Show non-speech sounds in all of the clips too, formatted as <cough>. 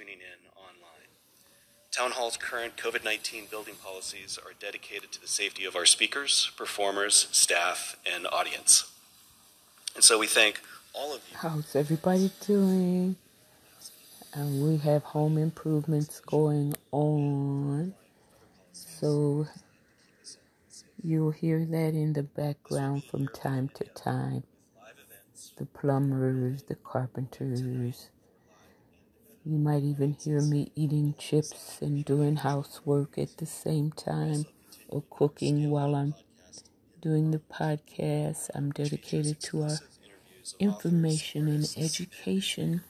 tuning in online. Town Hall's current COVID 19 building policies are dedicated to the safety of our speakers, performers, staff, and audience. And so we thank all of you. How's everybody doing? And we have home improvements going on. So you'll hear that in the background from time to time. The plumbers, the carpenters. You might even hear me eating chips and doing housework at the same time or cooking while I'm doing the podcast. I'm dedicated to our information and education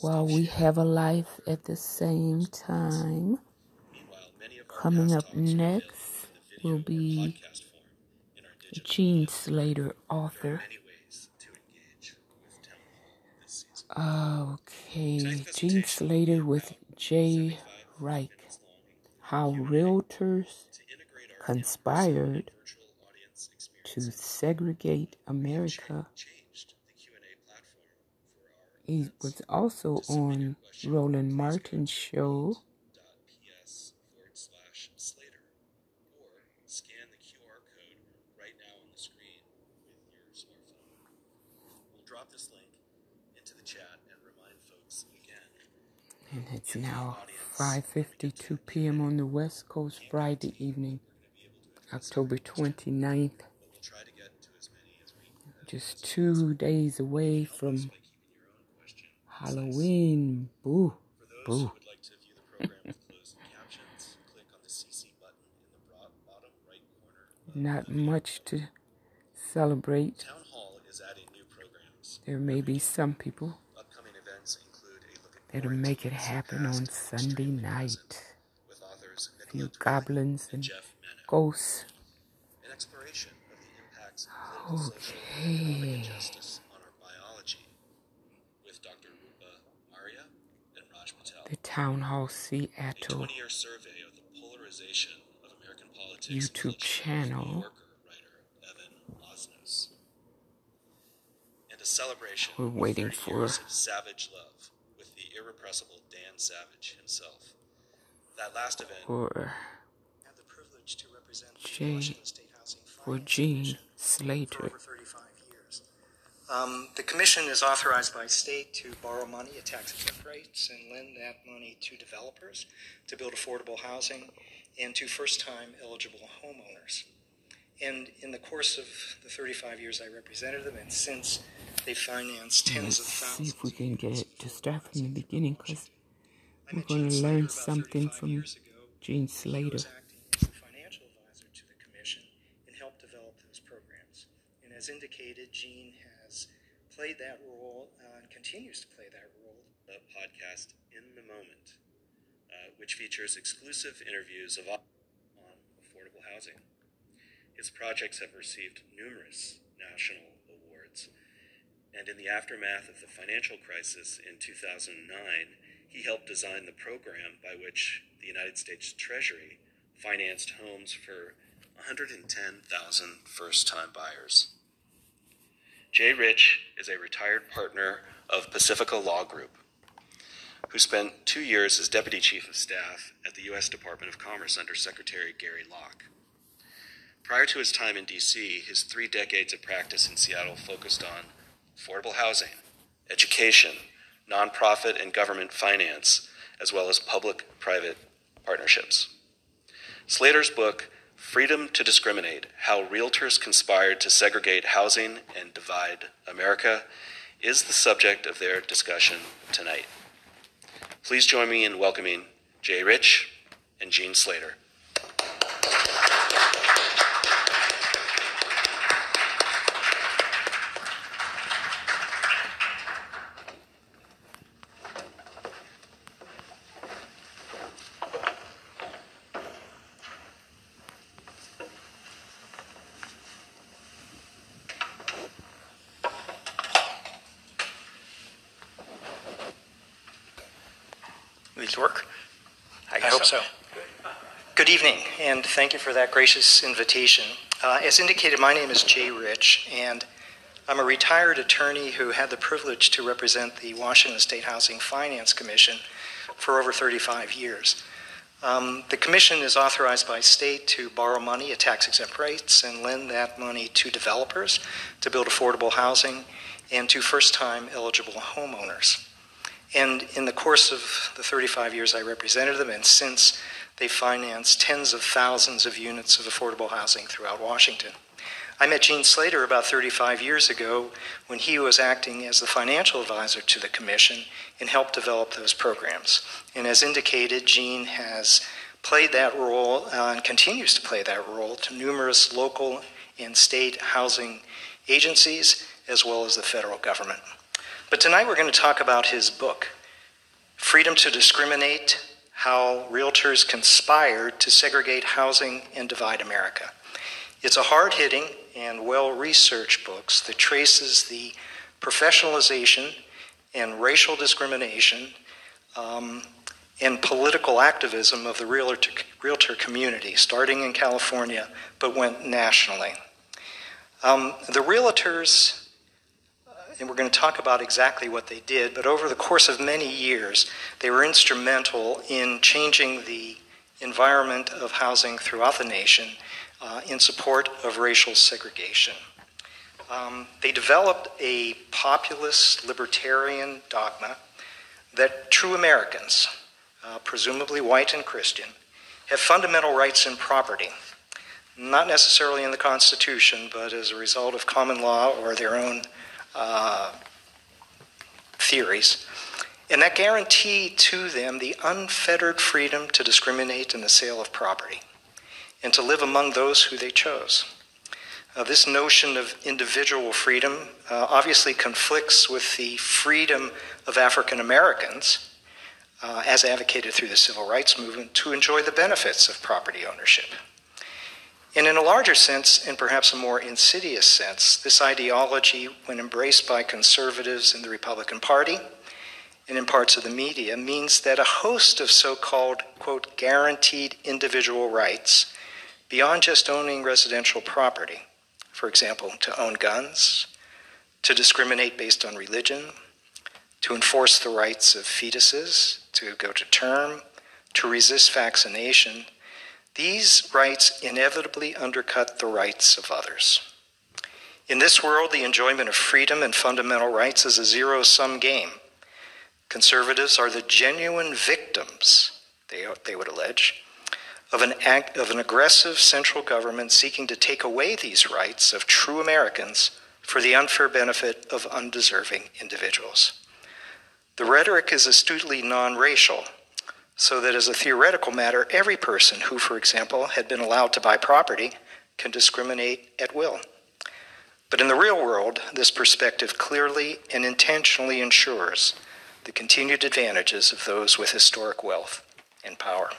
while we have a life at the same time. Coming up next will be Gene Slater, author. Okay, Gene Slater with Jay Reich. How realtors conspired to segregate America. He was also on Roland Martin's show. And it's now 5:52 p.m. on the West Coast Friday evening, October 29th. Just two days away from Halloween. Boo. Boo. Not much to celebrate. There may be some people that'll make it happen on Sunday night. A few goblins and ghosts. Okay. The Town Hall Seattle YouTube channel. We're waiting for savage love the irrepressible Dan Savage himself. That last event for had the privilege to represent the Jay Washington State Housing for Gene Slater. over 35 years. Um, the commission is authorized by state to borrow money at tax-exempt rates and lend that money to developers to build affordable housing and to first-time eligible homeowners. And in the course of the 35 years I represented them, and since they financed tens Let's of see if we can get it to start from the beginning because we're going to learn something from ago. Gene He Slater. was as the financial advisor to the commission and helped develop those programs. And as indicated, Gene has played that role uh, and continues to play that role. the podcast In the Moment, uh, which features exclusive interviews of on affordable housing. His projects have received numerous national awards, and in the aftermath of the financial crisis in 2009, he helped design the program by which the United States Treasury financed homes for 110,000 first time buyers. Jay Reich is a retired partner of Pacifica Law Group, who spent two years as Deputy Chief of Staff at the U.S. Department of Commerce under Secretary Gary Locke. Prior to his time in D.C., his three decades of practice in Seattle focused on affordable housing, education, nonprofit and government finance, as well as public private partnerships. Slater's book, Freedom to Discriminate How Realtors Conspired to Segregate Housing and Divide America, is the subject of their discussion tonight. Please join me in welcoming Jay Reich and Gene Slater. These work? I hope so. Good evening, and thank you for that gracious invitation. Uh, as indicated, my name is Jay Reich, and I'm a retired attorney who had the privilege to represent the Washington State Housing Finance Commission for over 35 years. Um, the commission is authorized by state to borrow money at tax exempt rates and lend that money to developers to build affordable housing and to first time eligible homeowners. And in the course of the 35 years I represented them, and since they financed tens of thousands of units of affordable housing throughout Washington. I met Gene Slater about 35 years ago when he was acting as the financial advisor to the Commission and helped develop those programs. And as indicated, Gene has played that role uh, and continues to play that role to numerous local and state housing agencies as well as the federal government. But tonight we're going to talk about his book, Freedom to Discriminate How Realtors Conspired to Segregate Housing and Divide America. It's a hard hitting and well researched book that traces the professionalization and racial discrimination um, and political activism of the realtor, realtor community, starting in California but went nationally. Um, the realtors, and we're going to talk about exactly what they did, but over the course of many years, they were instrumental in changing the environment of housing throughout the nation uh, in support of racial segregation. Um, they developed a populist libertarian dogma that true Americans, uh, presumably white and Christian, have fundamental rights in property, not necessarily in the Constitution, but as a result of common law or their own theories. And that guarantee to them the unfettered freedom to discriminate in the sale of property and to live among those who they chose. Uh, this notion of individual freedom uh, obviously conflicts with the freedom of African Americans, uh, as advocated through the civil rights movement, to enjoy the benefits of property ownership. And in a larger sense, and perhaps a more insidious sense, this ideology, when embraced by conservatives in the Republican Party and in parts of the media, means that a host of so called, quote, guaranteed individual rights, beyond just owning residential property, for example, to own guns, to discriminate based on religion, to enforce the rights of fetuses, to go to term, to resist vaccination, these rights inevitably undercut the rights of others. In this world, the enjoyment of freedom and fundamental rights is a zero sum game. Conservatives are the genuine victims, they, they would allege, of an, act, of an aggressive central government seeking to take away these rights of true Americans for the unfair benefit of undeserving individuals. The rhetoric is astutely non racial, so that as a theoretical matter, every person who, for example, had been allowed to buy property can discriminate at will. But in the real world, this perspective clearly and intentionally ensures the continued advantages of those with historic wealth and power.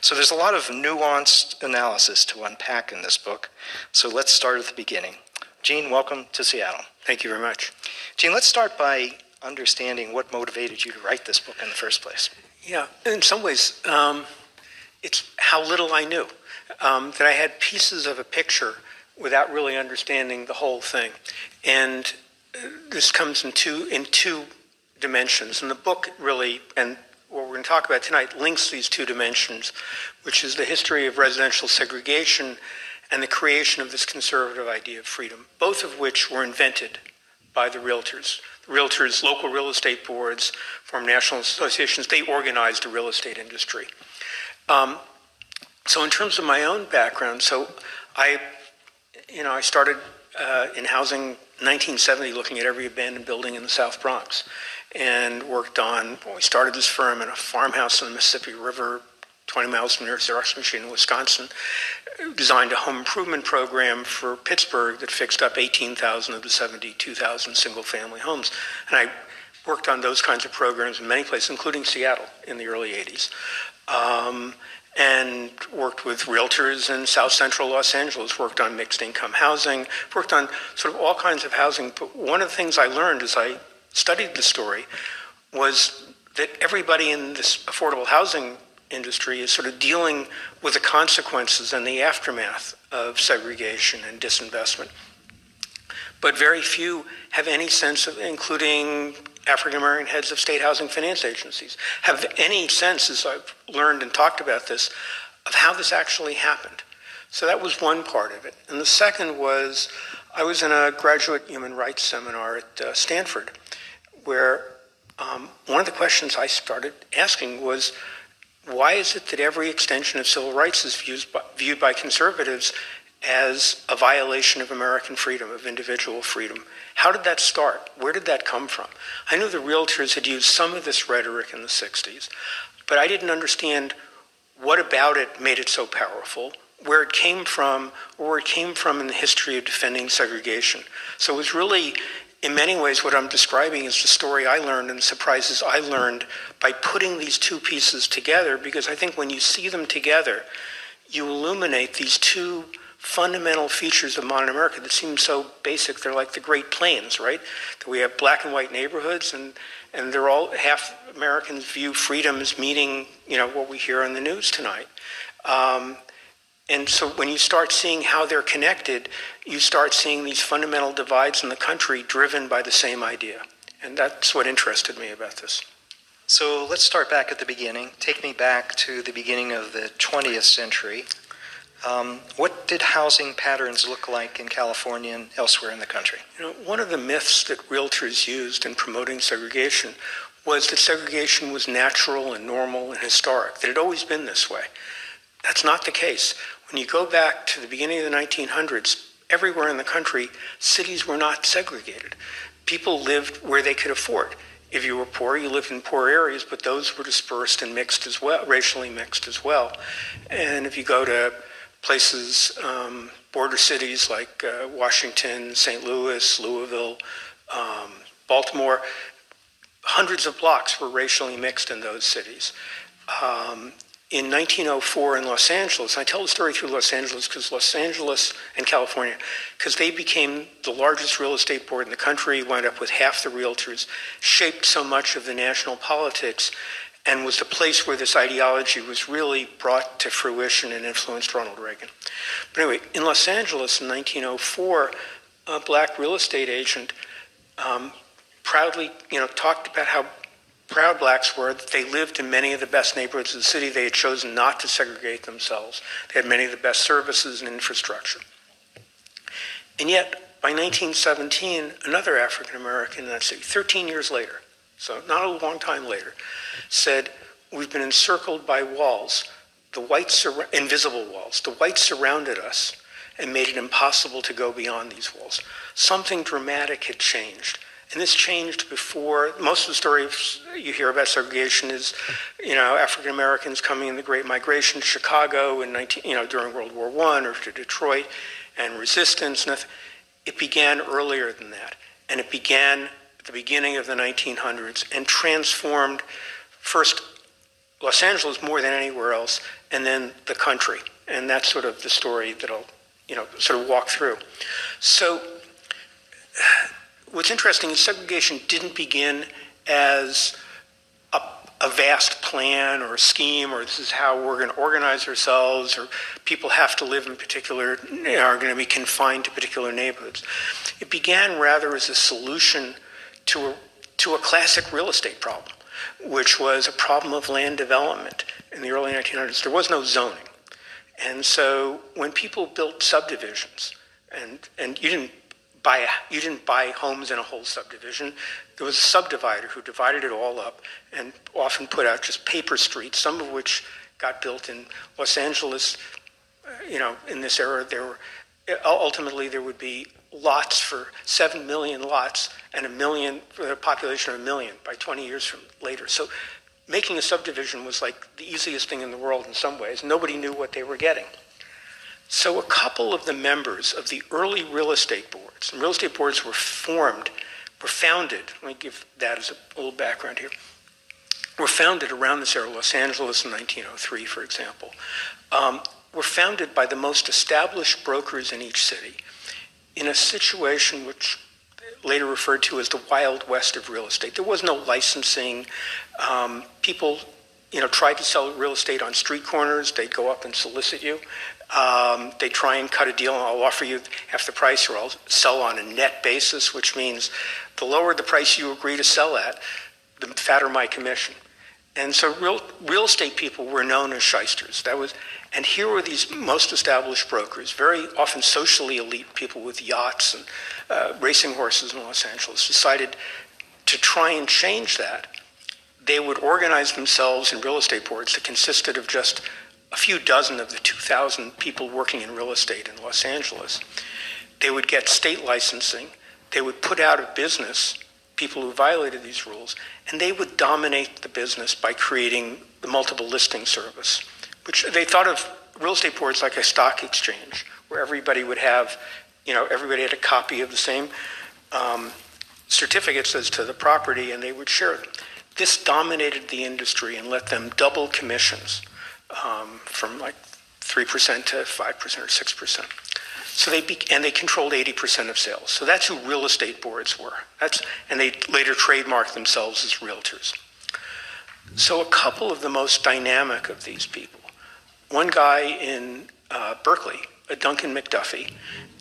So there's a lot of nuanced analysis to unpack in this book. So let's start at the beginning. Gene, welcome to Seattle. Thank you very much. Gene, let's start by understanding what motivated you to write this book in the first place. Yeah, in some ways, um, it's how little I knew. Um, that I had pieces of a picture without really understanding the whole thing. And uh, this comes in two, in two dimensions. And the book really, and what we're going to talk about tonight links these two dimensions, which is the history of residential segregation and the creation of this conservative idea of freedom, both of which were invented by the realtors. Realtors, local real estate boards, formed national associations, they organized the real estate industry. Um, so, in terms of my own background, so I, you know, I started uh, in housing 1970, looking at every abandoned building in the South Bronx and worked on, well, we started this firm in a farmhouse on the Mississippi River, 20 miles from the Xerox machine in Wisconsin, designed a home improvement program for Pittsburgh that fixed up 18,000 of the 72,000 single family homes. And I worked on those kinds of programs in many places, including Seattle in the early 80s. Um, and worked with realtors in South Central Los Angeles, worked on mixed income housing, worked on sort of all kinds of housing. But one of the things I learned as I studied the story was that everybody in this affordable housing industry is sort of dealing with the consequences and the aftermath of segregation and disinvestment. but very few have any sense of, including African American heads of state housing finance agencies, have any sense, as I've learned and talked about this, of how this actually happened. So that was one part of it. And the second was I was in a graduate human rights seminar at uh, Stanford where um, one of the questions I started asking was why is it that every extension of civil rights is viewed by, viewed by conservatives as a violation of American freedom, of individual freedom? How did that start? Where did that come from? I knew the realtors had used some of this rhetoric in the 60s, but I didn't understand what about it made it so powerful, where it came from, or where it came from in the history of defending segregation. So it was really in many ways, what I'm describing is the story I learned and the surprises I learned by putting these two pieces together, because I think when you see them together, you illuminate these two fundamental features of modern America that seem so basic. They're like the Great Plains, right? That we have black and white neighborhoods, and, and they're all half Americans view freedom as meaning, you know, what we hear on the news tonight. Um, and so when you start seeing how they're connected, you start seeing these fundamental divides in the country driven by the same idea. And that's what interested me about this. So let's start back at the beginning. Take me back to the beginning of the 20th century. Um, what did housing patterns look like in California and elsewhere in the country? You know, one of the myths that realtors used in promoting segregation was that segregation was natural and normal and historic, that it had always been this way. That's not the case. When you go back to the beginning of the 1900s, everywhere in the country, cities were not segregated. People lived where they could afford. If you were poor, you lived in poor areas, but those were dispersed and mixed as well, racially mixed as well. And if you go to places, um, border cities like uh, Washington, St. Louis, Louisville, um, Baltimore, hundreds of blocks were racially mixed in those cities. Um, in 1904 in Los Angeles. I tell the story through Los Angeles because Los Angeles and California, because they became the largest real estate board in the country, wound up with half the realtors, shaped so much of the national politics, and was the place where this ideology was really brought to fruition and influenced Ronald Reagan. But anyway, in Los Angeles in 1904, a black real estate agent um, proudly, you know, talked about how proud blacks were that they lived in many of the best neighborhoods of the city. They had chosen not to segregate themselves. They had many of the best services and infrastructure. And yet, by 1917, another African American in that city, 13 years later, so not a long time later, said, We've been encircled by walls, the whites, invisible walls. The whites surrounded us and made it impossible to go beyond these walls. Something dramatic had changed. And this changed before. Most of the stories you hear about segregation is, you know, African Americans coming in the Great Migration to Chicago in 19, you know, during World War One or to Detroit, and resistance. And it began earlier than that, and it began at the beginning of the 1900s and transformed first Los Angeles more than anywhere else, and then the country. And that's sort of the story that I'll, you know, sort of walk through. So what's interesting is segregation didn't begin as a, a, vast plan or a scheme or this is how we're going to organize ourselves or people have to live in particular are going to be confined to particular neighborhoods. It began rather as a solution to a, to a classic real estate problem, which was a problem of land development in the early 1900s. There was no zoning. And so when people built subdivisions, and, and you didn't buy a, you didn't buy homes in a whole subdivision. There was a subdivider who divided it all up and often put out just paper streets, some of which got built in Los Angeles. Uh, you know, in this era, there were ultimately there would be lots for seven million lots and a million for a population of a million by 20 years from later. So making a subdivision was like the easiest thing in the world in some ways. Nobody knew what they were getting. So a couple of the members of the early real estate boards. And real estate boards were formed, were founded, let me give that as a little background here, were founded around this era, Los Angeles in 1903, for example, um, were founded by the most established brokers in each city in a situation which later referred to as the wild west of real estate. There was no licensing. Um, people you know, tried to sell real estate on street corners, they'd go up and solicit you. Um, they try and cut a deal, and I'll offer you half the price, or I'll sell on a net basis, which means the lower the price you agree to sell at, the fatter my commission. And so real, real estate people were known as shysters. That was, and here were these most established brokers, very often socially elite people with yachts and uh, racing horses in Los Angeles, decided to try and change that. They would organize themselves in real estate boards that consisted of just a few dozen of the 2,000 people working in real estate in Los Angeles. They would get state licensing. They would put out of business people who violated these rules, and they would dominate the business by creating the multiple listing service, which they thought of real estate boards like a stock exchange, where everybody would have, you know, everybody had a copy of the same um, certificates as to the property, and they would share them. This dominated the industry and let them double commissions um, from like 3% to 5% or 6%. So they be, and they controlled 80% of sales. So that's who real estate boards were. That's, and they later trademarked themselves as realtors. So a couple of the most dynamic of these people, one guy in uh, Berkeley, a Duncan McDuffie,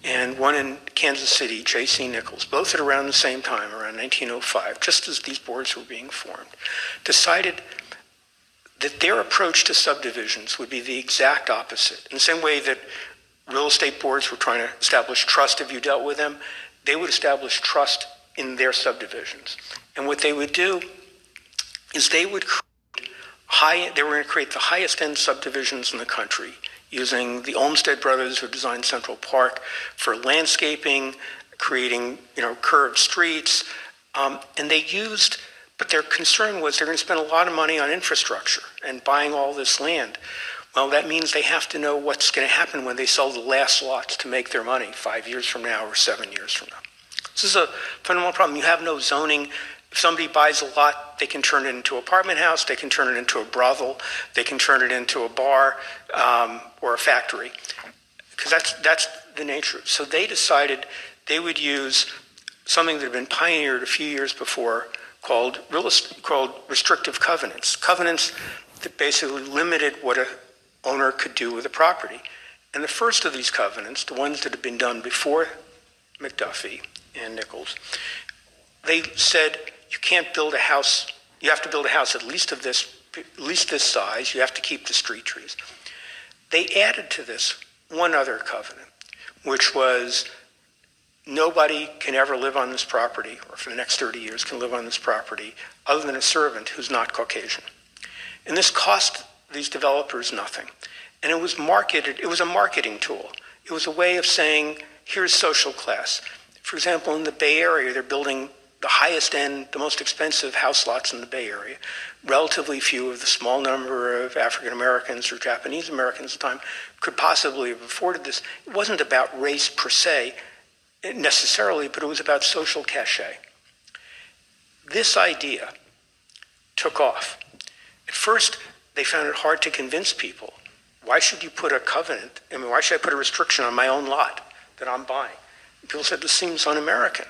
and one in Kansas City, J.C. Nichols, both at around the same time, around 1905, just as these boards were being formed, decided that their approach to subdivisions would be the exact opposite. In the same way that real estate boards were trying to establish trust if you dealt with them, they would establish trust in their subdivisions. And what they would do is they would create high, they were going to create the highest end subdivisions in the country using the Olmsted brothers who designed Central Park for landscaping, creating, you know, curved streets. Um, and they used, but their concern was they're going to spend a lot of money on infrastructure and buying all this land. Well, that means they have to know what's going to happen when they sell the last lots to make their money five years from now or seven years from now. This is a fundamental problem. You have no zoning. If somebody buys a lot, they can turn it into an apartment house, they can turn it into a brothel, they can turn it into a bar um, or a factory, because that's that's the nature. So they decided they would use something that had been pioneered a few years before called real called restrictive covenants. Covenants that basically limited what a owner could do with a property. And the first of these covenants, the ones that had been done before McDuffie and Nichols, they said you can't build a house. You have to build a house at least of this, at least this size. You have to keep the street trees. They added to this one other covenant, which was nobody can ever live on this property, or for the next 30 years can live on this property, other than a servant who's not Caucasian. And this cost these developers nothing. And it was marketed, it was a marketing tool. It was a way of saying, here's social class. For example, in the Bay Area, they're building the highest end, the most expensive house lots in the Bay Area. Relatively few of the small number of African Americans or Japanese Americans at the time could possibly have afforded this. It wasn't about race per se necessarily, but it was about social cachet. This idea took off. At first, they found it hard to convince people. Why should you put a covenant? I mean, why should I put a restriction on my own lot that I'm buying? People said this seems un-American.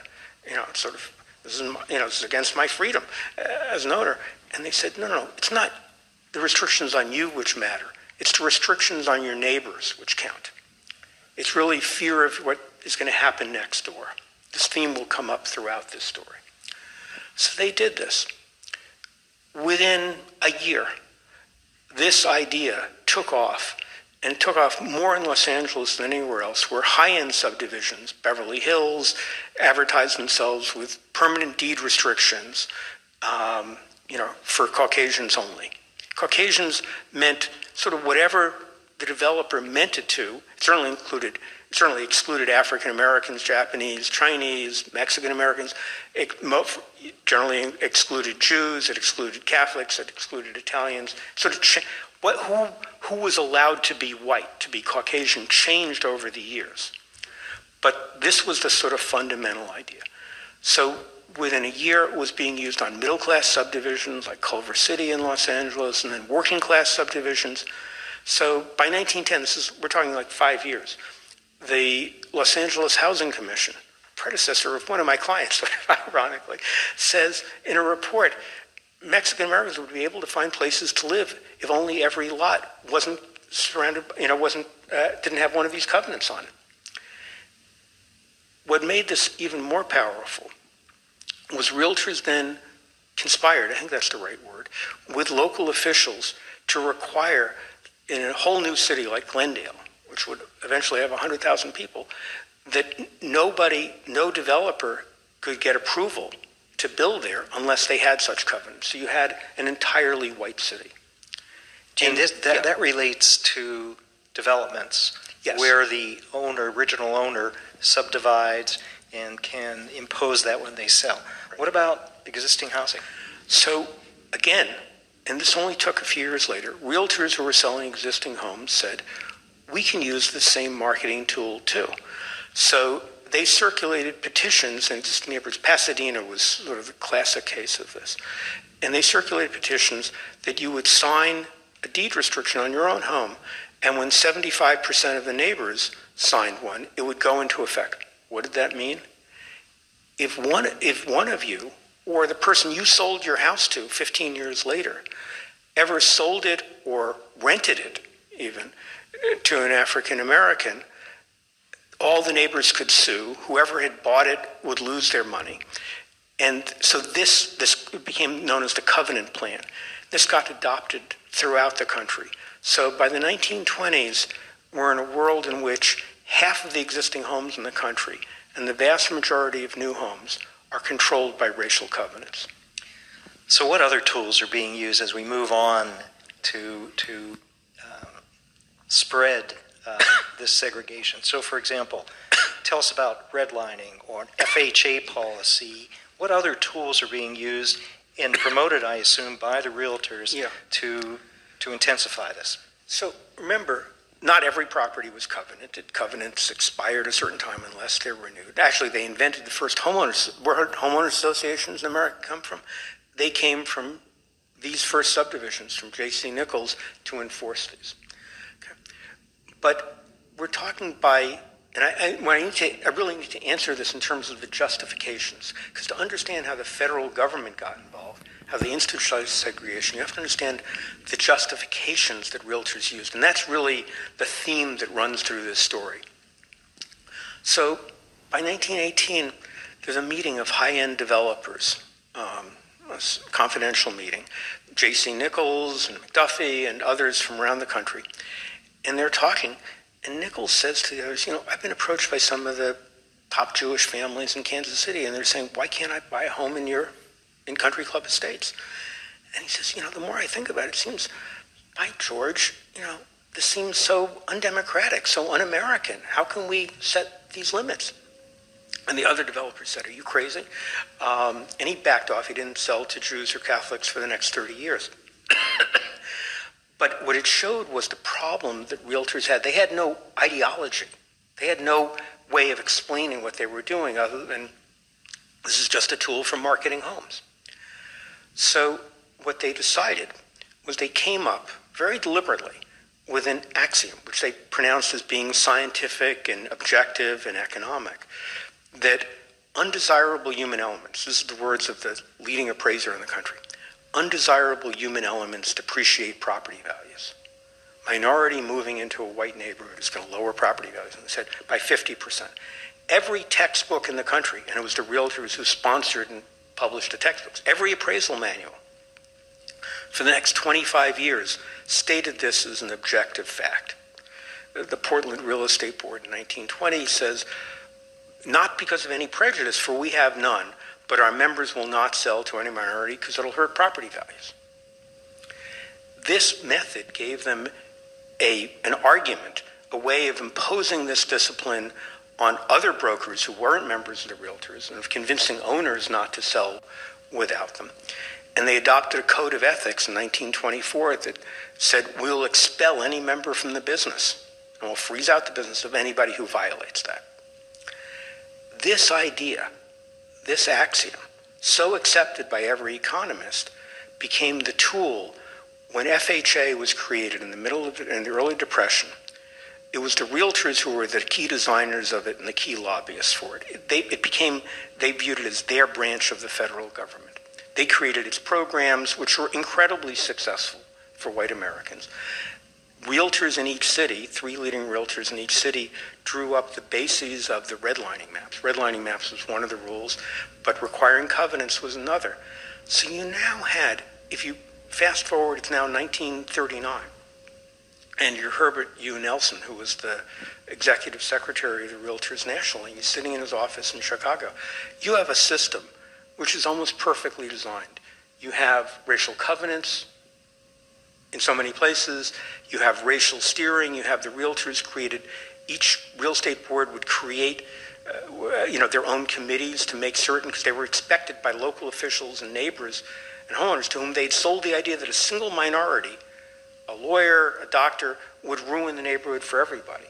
You know, it's sort of this is you know this is against my freedom uh, as an owner. And they said, no, no, no, it's not the restrictions on you which matter. It's the restrictions on your neighbors which count. It's really fear of what is going to happen next door. This theme will come up throughout this story. So they did this. Within a year, this idea took off and took off more in Los Angeles than anywhere else, where high end subdivisions, Beverly Hills, advertised themselves with permanent deed restrictions, um, you know, for Caucasians only. Caucasians meant sort of whatever the developer meant it to. It certainly included, certainly excluded African Americans, Japanese, Chinese, Mexican Americans. It generally excluded Jews. It excluded Catholics. It excluded Italians. Sort of, what, who, who was allowed to be white, to be Caucasian, changed over the years. But this was the sort of fundamental idea. So within a year, it was being used on middle class subdivisions like Culver City in Los Angeles, and then working class subdivisions. So by 1910, this is we're talking like five years. The Los Angeles Housing Commission, predecessor of one of my clients, <laughs> ironically, says in a report, Mexican Americans would be able to find places to live if only every lot wasn't surrounded, you know, wasn't, uh, didn't have one of these covenants on it. What made this even more powerful was realtors then conspired, I think that's the right word, with local officials to require in a whole new city like Glendale, which would eventually have 100,000 people, that nobody, no developer could get approval to build there unless they had such covenants. So you had an entirely white city. And this, that, yeah. that relates to developments Yes. where the owner, original owner, subdivides and can impose that when they sell. What about existing housing? So again, and this only took a few years later, realtors who were selling existing homes said, we can use the same marketing tool too. So they circulated petitions and existing neighborhoods. Pasadena was sort of the classic case of this. And they circulated petitions that you would sign a deed restriction on your own home, and when 75% of the neighbors signed one, it would go into effect. What did that mean? If one, if one of you or the person you sold your house to 15 years later ever sold it or rented it even to an African American, all the neighbors could sue. Whoever had bought it would lose their money. And so this, this became known as the Covenant Plan. This got adopted throughout the country. So by the 1920s, we're in a world in which half of the existing homes in the country and the vast majority of new homes are controlled by racial covenants. So, what other tools are being used as we move on to to spread uh, this segregation? So, for example, tell us about redlining or an FHA policy. What other tools are being used and promoted, I assume, by the realtors Yeah. to to intensify this? So remember, not every property was covenanted. Covenants expired a certain time unless they're renewed. Actually, they invented the first homeowners. Where homeowners associations in America come from? They came from these first subdivisions, from J.C. Nichols, to enforce these. But we're talking by, and I, I, when I, need to, I really need to answer this in terms of the justifications, because to understand how the federal government got involved, how they institutionalized segregation, you have to understand the justifications that realtors used. And that's really the theme that runs through this story. So by 1918, there's a meeting of high end developers, um, a confidential meeting. J.C. Nichols and McDuffie and others from around the country. And they're talking, and Nichols says to the others, You know, I've been approached by some of the top Jewish families in Kansas City, and they're saying, Why can't I buy a home in your in Country Club Estates? And he says, You know, the more I think about it, it seems, by George, you know, this seems so undemocratic, so un American. How can we set these limits? And the other developer said, Are you crazy? Um, and he backed off. He didn't sell to Jews or Catholics for the next 30 years. But what it showed was the problem that realtors had. They had no ideology, they had no way of explaining what they were doing other than this is just a tool for marketing homes. So what they decided was they came up very deliberately with an axiom, which they pronounced as being scientific and objective and economic, that undesirable human elements, this is the words of the leading appraiser in the country, undesirable human elements depreciate property values. Minority moving into a white neighborhood is going to lower property values, and they said by 50%. Every textbook in the country, and it was the realtors who sponsored and published the textbooks, every appraisal manual for the next 25 years stated this as an objective fact. The Portland Real Estate Board in 1920 says, not because of any prejudice, for we have none, but our members will not sell to any minority because it'll hurt property values. This method gave them a, an argument, a way of imposing this discipline on other brokers who weren't members of the realtors and of convincing owners not to sell without them. And they adopted a code of ethics in 1924 that said we'll expel any member from the business and we'll freeze out the business of anybody who violates that. This idea, this axiom, so accepted by every economist, became the tool when FHA was created in the middle of the, in the early depression. It was the realtors who were the key designers of it and the key lobbyists for it. it they, it became, they viewed it as their branch of the federal government. They created its programs, which were incredibly successful for white Americans. realtors in each city, three leading realtors in each city, drew up the bases of the redlining maps. Redlining maps was one of the rules, but requiring covenants was another. So you now had, if you fast forward, it's now 1939, and you're Herbert U. Nelson, who was the executive secretary of the Realtors nationally. He's sitting in his office in Chicago. You have a system which is almost perfectly designed. You have racial covenants in so many places. You have racial steering. You have the realtors created. Each real estate board would create, uh, you know, their own committees to make certain because they were expected by local officials and neighbors and homeowners to whom they'd sold the idea that a single minority, a lawyer, a doctor, would ruin the neighborhood for everybody.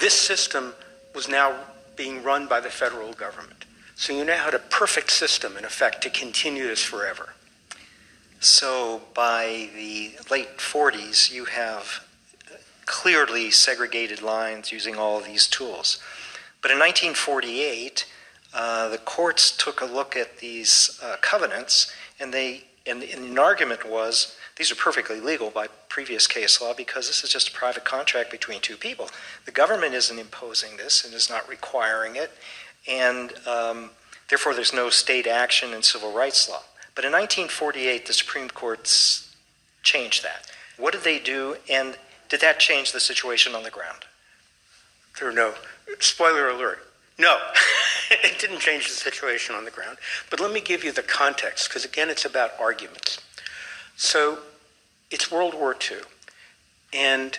This system was now being run by the federal government. So you now had a perfect system, in effect, to continue this forever. So by the late 40s, you have clearly segregated lines using all of these tools. But in 1948, uh, the courts took a look at these uh, covenants, and they and, and an argument was these are perfectly legal by previous case law because this is just a private contract between two people. The government isn't imposing this and is not requiring it, and um, therefore there's no state action in civil rights law. But in 1948, the Supreme Court changed that. What did they do, and did that change the situation on the ground? There are no spoiler alert. No, <laughs> it didn't change the situation on the ground. But let me give you the context, because again, it's about arguments. So it's World War II, and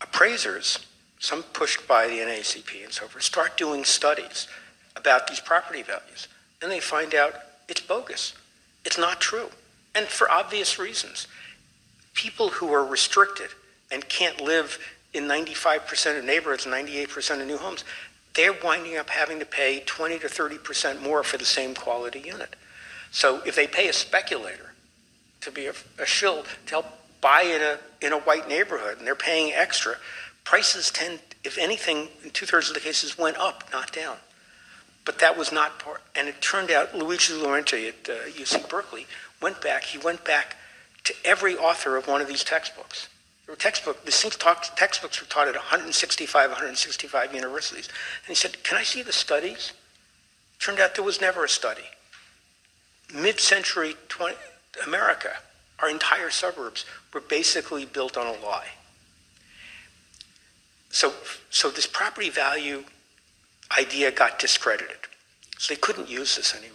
appraisers, some pushed by the NAACP and so forth, start doing studies about these property values, and they find out it's bogus. It's not true, and for obvious reasons. People who are restricted and can't live in 95% of neighborhoods, 98% of new homes, they're winding up having to pay 20 to 30% more for the same quality unit. So if they pay a speculator to be a, a shill to help buy in a, in a white neighborhood and they're paying extra, prices tend, if anything, in two thirds of the cases went up, not down. But that was not part, and it turned out Luigi Laurenti at uh, UC Berkeley went back, he went back to every author of one of these textbooks. Textbook, the talk, textbooks were taught at 165, 165 universities. And he said, Can I see the studies? Turned out there was never a study. Mid century America, our entire suburbs, were basically built on a lie. So, so this property value idea got discredited. So they couldn't use this anymore.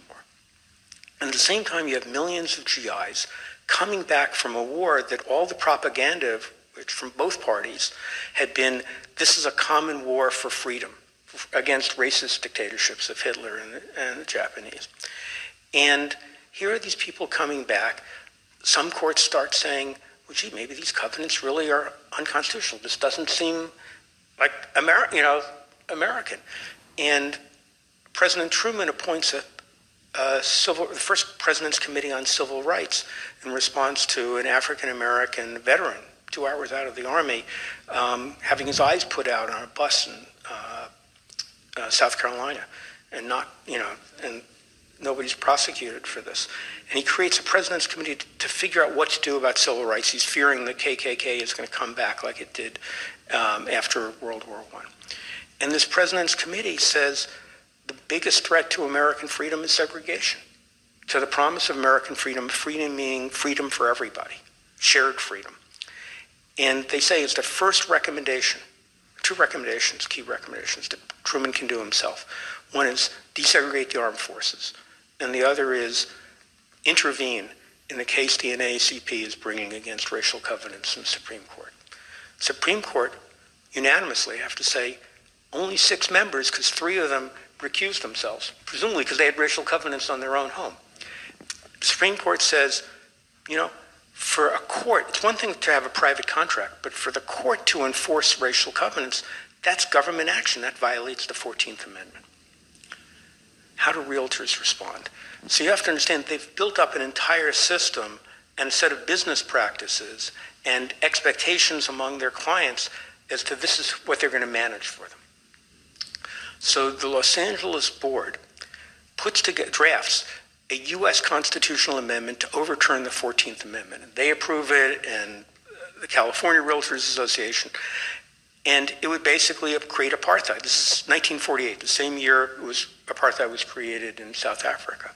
And at the same time, you have millions of GIs coming back from a war that all the propaganda, which from both parties, had been this is a common war for freedom against racist dictatorships of Hitler and, and the Japanese. And here are these people coming back. Some courts start saying, well, gee, maybe these covenants really are unconstitutional. This doesn't seem like Ameri- you know, American. And President Truman appoints a, a civil, the first President's Committee on Civil Rights in response to an African American veteran, two hours out of the Army, um, having his eyes put out on a bus in uh, uh, South Carolina, and not, you know, and nobody's prosecuted for this. And he creates a president's committee to, to figure out what to do about civil rights. He's fearing the KKK is going to come back like it did um, after World War I. And this president's committee says the biggest threat to American freedom is segregation. To the promise of American freedom, freedom meaning freedom for everybody, shared freedom. And they say it's the first recommendation, two recommendations, key recommendations that Truman can do himself. One is desegregate the armed forces, and the other is intervene in the case the NAACP is bringing against racial covenants in the Supreme Court. Supreme Court unanimously have to say only six members, because three of them recused themselves, presumably because they had racial covenants on their own home. The Supreme Court says, you know, for a court, it's one thing to have a private contract, but for the court to enforce racial covenants, that's government action. That violates the 14th Amendment. How do realtors respond? So you have to understand they've built up an entire system and a set of business practices and expectations among their clients as to this is what they're going to manage for them. So the Los Angeles board puts together drafts a U.S. constitutional amendment to overturn the 14th Amendment. They approve it, and the California Realtors Association, and it would basically create apartheid. This is 1948, the same year was apartheid was created in South Africa.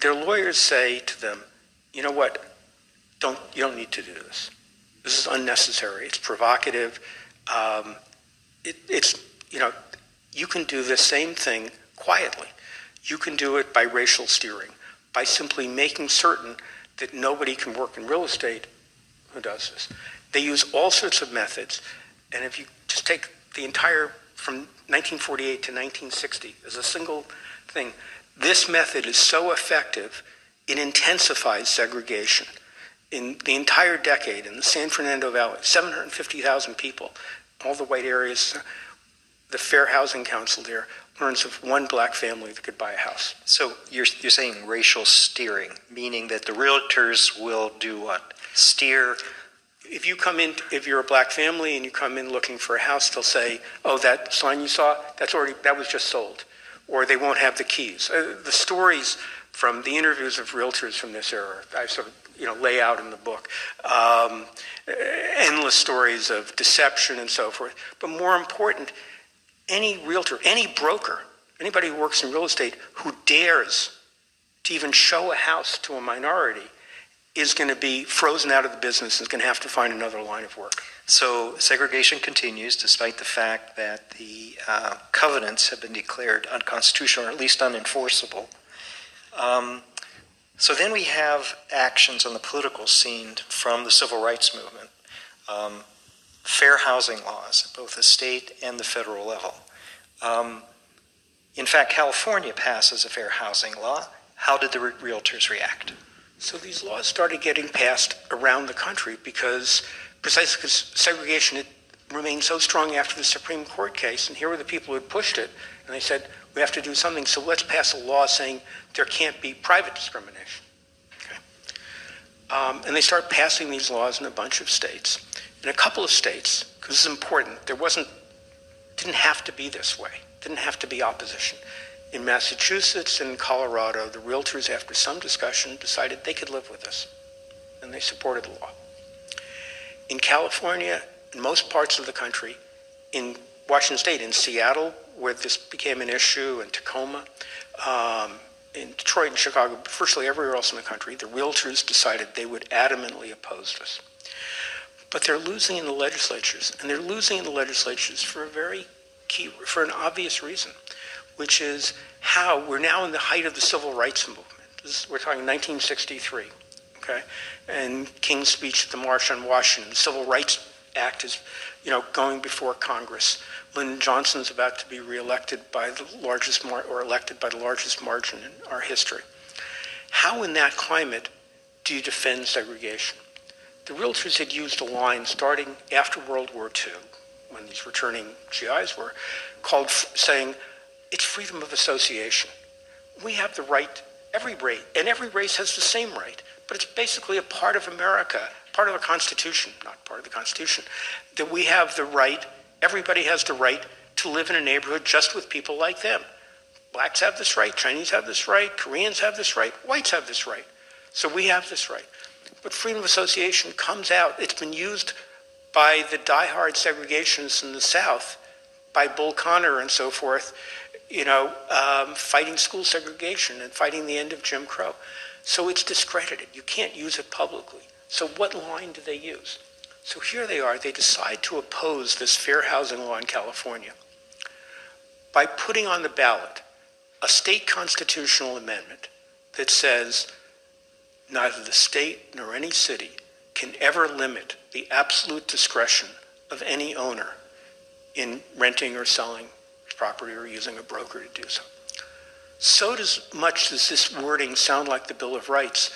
Their lawyers say to them, "You know what? Don't you don't need to do this. This is unnecessary. It's provocative. Um, it, it's you know you can do the same thing quietly. You can do it by racial steering, by simply making certain that nobody can work in real estate who does this. They use all sorts of methods, and if you just take the entire from 1948 to 1960 as a single thing, this method is so effective, it intensifies segregation. In the entire decade in the San Fernando Valley, 750,000 people, all the white areas, the Fair Housing Council there learns of one black family that could buy a house. So you're, you're saying racial steering, meaning that the realtors will do what? Steer. If you come in, if you're a black family and you come in looking for a house, they'll say, "Oh, that sign you saw, that's already that was just sold," or they won't have the keys. Uh, the stories from the interviews of realtors from this era, I sort of you know lay out in the book. Um, endless stories of deception and so forth. But more important, any realtor, any broker, anybody who works in real estate who dares to even show a house to a minority is going to be frozen out of the business and is going to have to find another line of work. So segregation continues despite the fact that the uh, covenants have been declared unconstitutional or at least unenforceable. Um, so then we have actions on the political scene from the civil rights movement. Um, fair housing laws at both the state and the federal level. Um, in fact, California passes a fair housing law. How did the re- realtors react? So these laws started getting passed around the country because precisely because segregation had remained so strong after the Supreme Court case, and here were the people who had pushed it, and they said, we have to do something, so let's pass a law saying there can't be private discrimination. Okay. Um, and they start passing these laws in a bunch of states. In a couple of states, because this is important, there wasn't, didn't have to be this way, didn't have to be opposition. In Massachusetts and Colorado, the realtors, after some discussion, decided they could live with this, and they supported the law. In California, in most parts of the country, in Washington State, in Seattle, where this became an issue, in Tacoma, um, in Detroit and Chicago, virtually everywhere else in the country, the realtors decided they would adamantly oppose this. But they're losing in the legislatures, and they're losing in the legislatures for a very key, for an obvious reason, which is how we're now in the height of the civil rights movement. Is, we're talking 1963, okay? And King's speech at the March on Washington. The Civil Rights Act is, you know, going before Congress. Lyndon Johnson's about to be reelected by the largest mar- or elected by the largest margin in our history. How, in that climate, do you defend segregation? The realtors had used a line starting after World War II, when these returning GIs were, called saying, it's freedom of association. We have the right, every race, and every race has the same right, but it's basically a part of America, part of the Constitution, not part of the Constitution, that we have the right, everybody has the right to live in a neighborhood just with people like them. Blacks have this right, Chinese have this right, Koreans have this right, whites have this right. So we have this right. But freedom of association comes out. It's been used by the diehard segregationists in the South, by Bull Connor and so forth, you know, um, fighting school segregation and fighting the end of Jim Crow. So it's discredited. You can't use it publicly. So what line do they use? So here they are. They decide to oppose this fair housing law in California by putting on the ballot a state constitutional amendment that says neither the state nor any city can ever limit the absolute discretion of any owner in renting or selling property or using a broker to do so. So does much does this wording sound like the Bill of Rights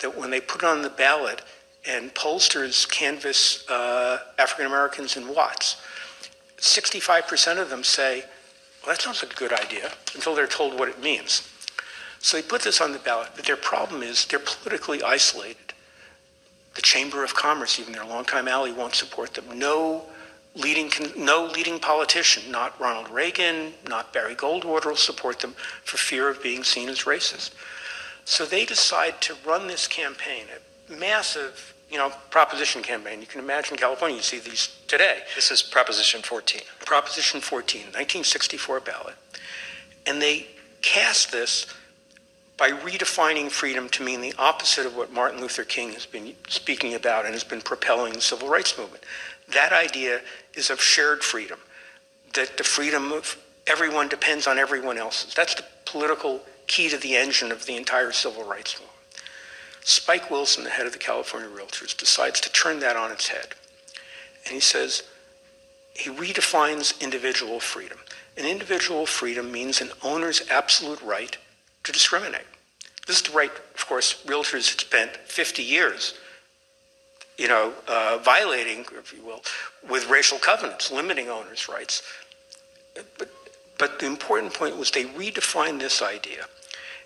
that when they put on the ballot and pollsters canvass uh, African Americans in Watts, 65% of them say, well, that sounds like a good idea until they're told what it means. So they put this on the ballot, but their problem is they're politically isolated. The Chamber of Commerce, even their longtime ally, won't support them. No leading, no leading politician, not Ronald Reagan, not Barry Goldwater, will support them for fear of being seen as racist. So they decide to run this campaign, a massive you know, proposition campaign. You can imagine California, you see these today. This is Proposition 14. Proposition 14, 1964 ballot. And they cast this by redefining freedom to mean the opposite of what Martin Luther King has been speaking about and has been propelling the civil rights movement. That idea is of shared freedom, that the freedom of everyone depends on everyone else's. That's the political key to the engine of the entire civil rights movement. Spike Wilson, the head of the California Realtors, decides to turn that on its head. And he says, he redefines individual freedom. An individual freedom means an owner's absolute right to discriminate. This is the right, of course, realtors had spent 50 years, you know, uh, violating, if you will, with racial covenants, limiting owners' rights. But, but the important point was they redefined this idea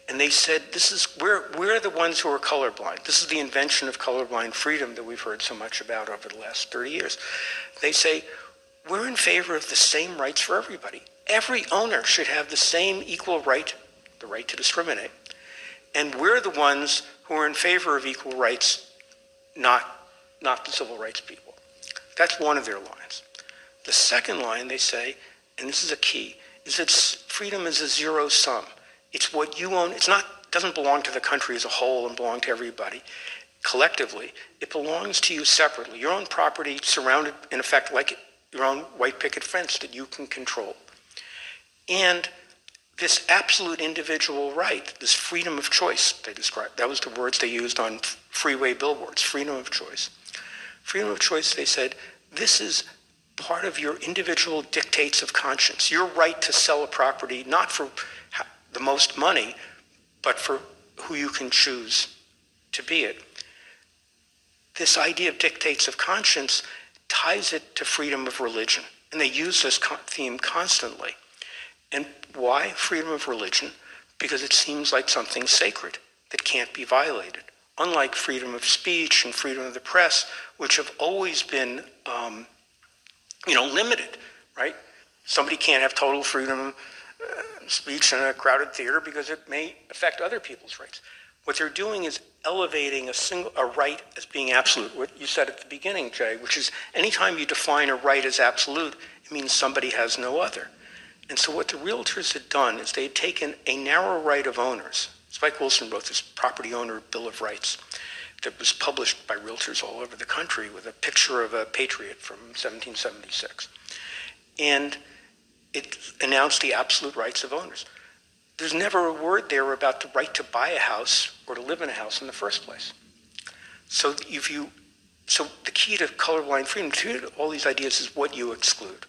and they said, "This is we're we're the ones who are colorblind. This is the invention of colorblind freedom that we've heard so much about over the last 30 years." They say, "We're in favor of the same rights for everybody. Every owner should have the same equal right, the right to discriminate, and we're the ones who are in favor of equal rights, not not the civil rights people." That's one of their lines. The second line they say, and this is a key, is that freedom is a zero sum. It's what you own. It's not doesn't belong to the country as a whole and belong to everybody collectively. It belongs to you separately. Your own property surrounded in effect like your own white picket fence that you can control. And this absolute individual right, this freedom of choice, they described, that was the words they used on freeway billboards, freedom of choice. Freedom of choice, they said, this is part of your individual dictates of conscience. Your right to sell a property, not for the most money, but for who you can choose to be it. This idea of dictates of conscience ties it to freedom of religion, and they use this theme constantly. And why freedom of religion? Because it seems like something sacred that can't be violated. Unlike freedom of speech and freedom of the press, which have always been, um, you know, limited, right? Somebody can't have total freedom of speech in a crowded theater because it may affect other people's rights. What they're doing is elevating a single a right as being absolute. What you said at the beginning, Jay, which is anytime you define a right as absolute, it means somebody has no other. And so what the realtors had done is they had taken a narrow right of owners. Spike Wilson wrote this property owner bill of rights that was published by realtors all over the country with a picture of a patriot from 1776. And it announced the absolute rights of owners. There's never a word there about the right to buy a house or to live in a house in the first place. So if you, so the key to colorblind freedom, to all these ideas, is what you exclude.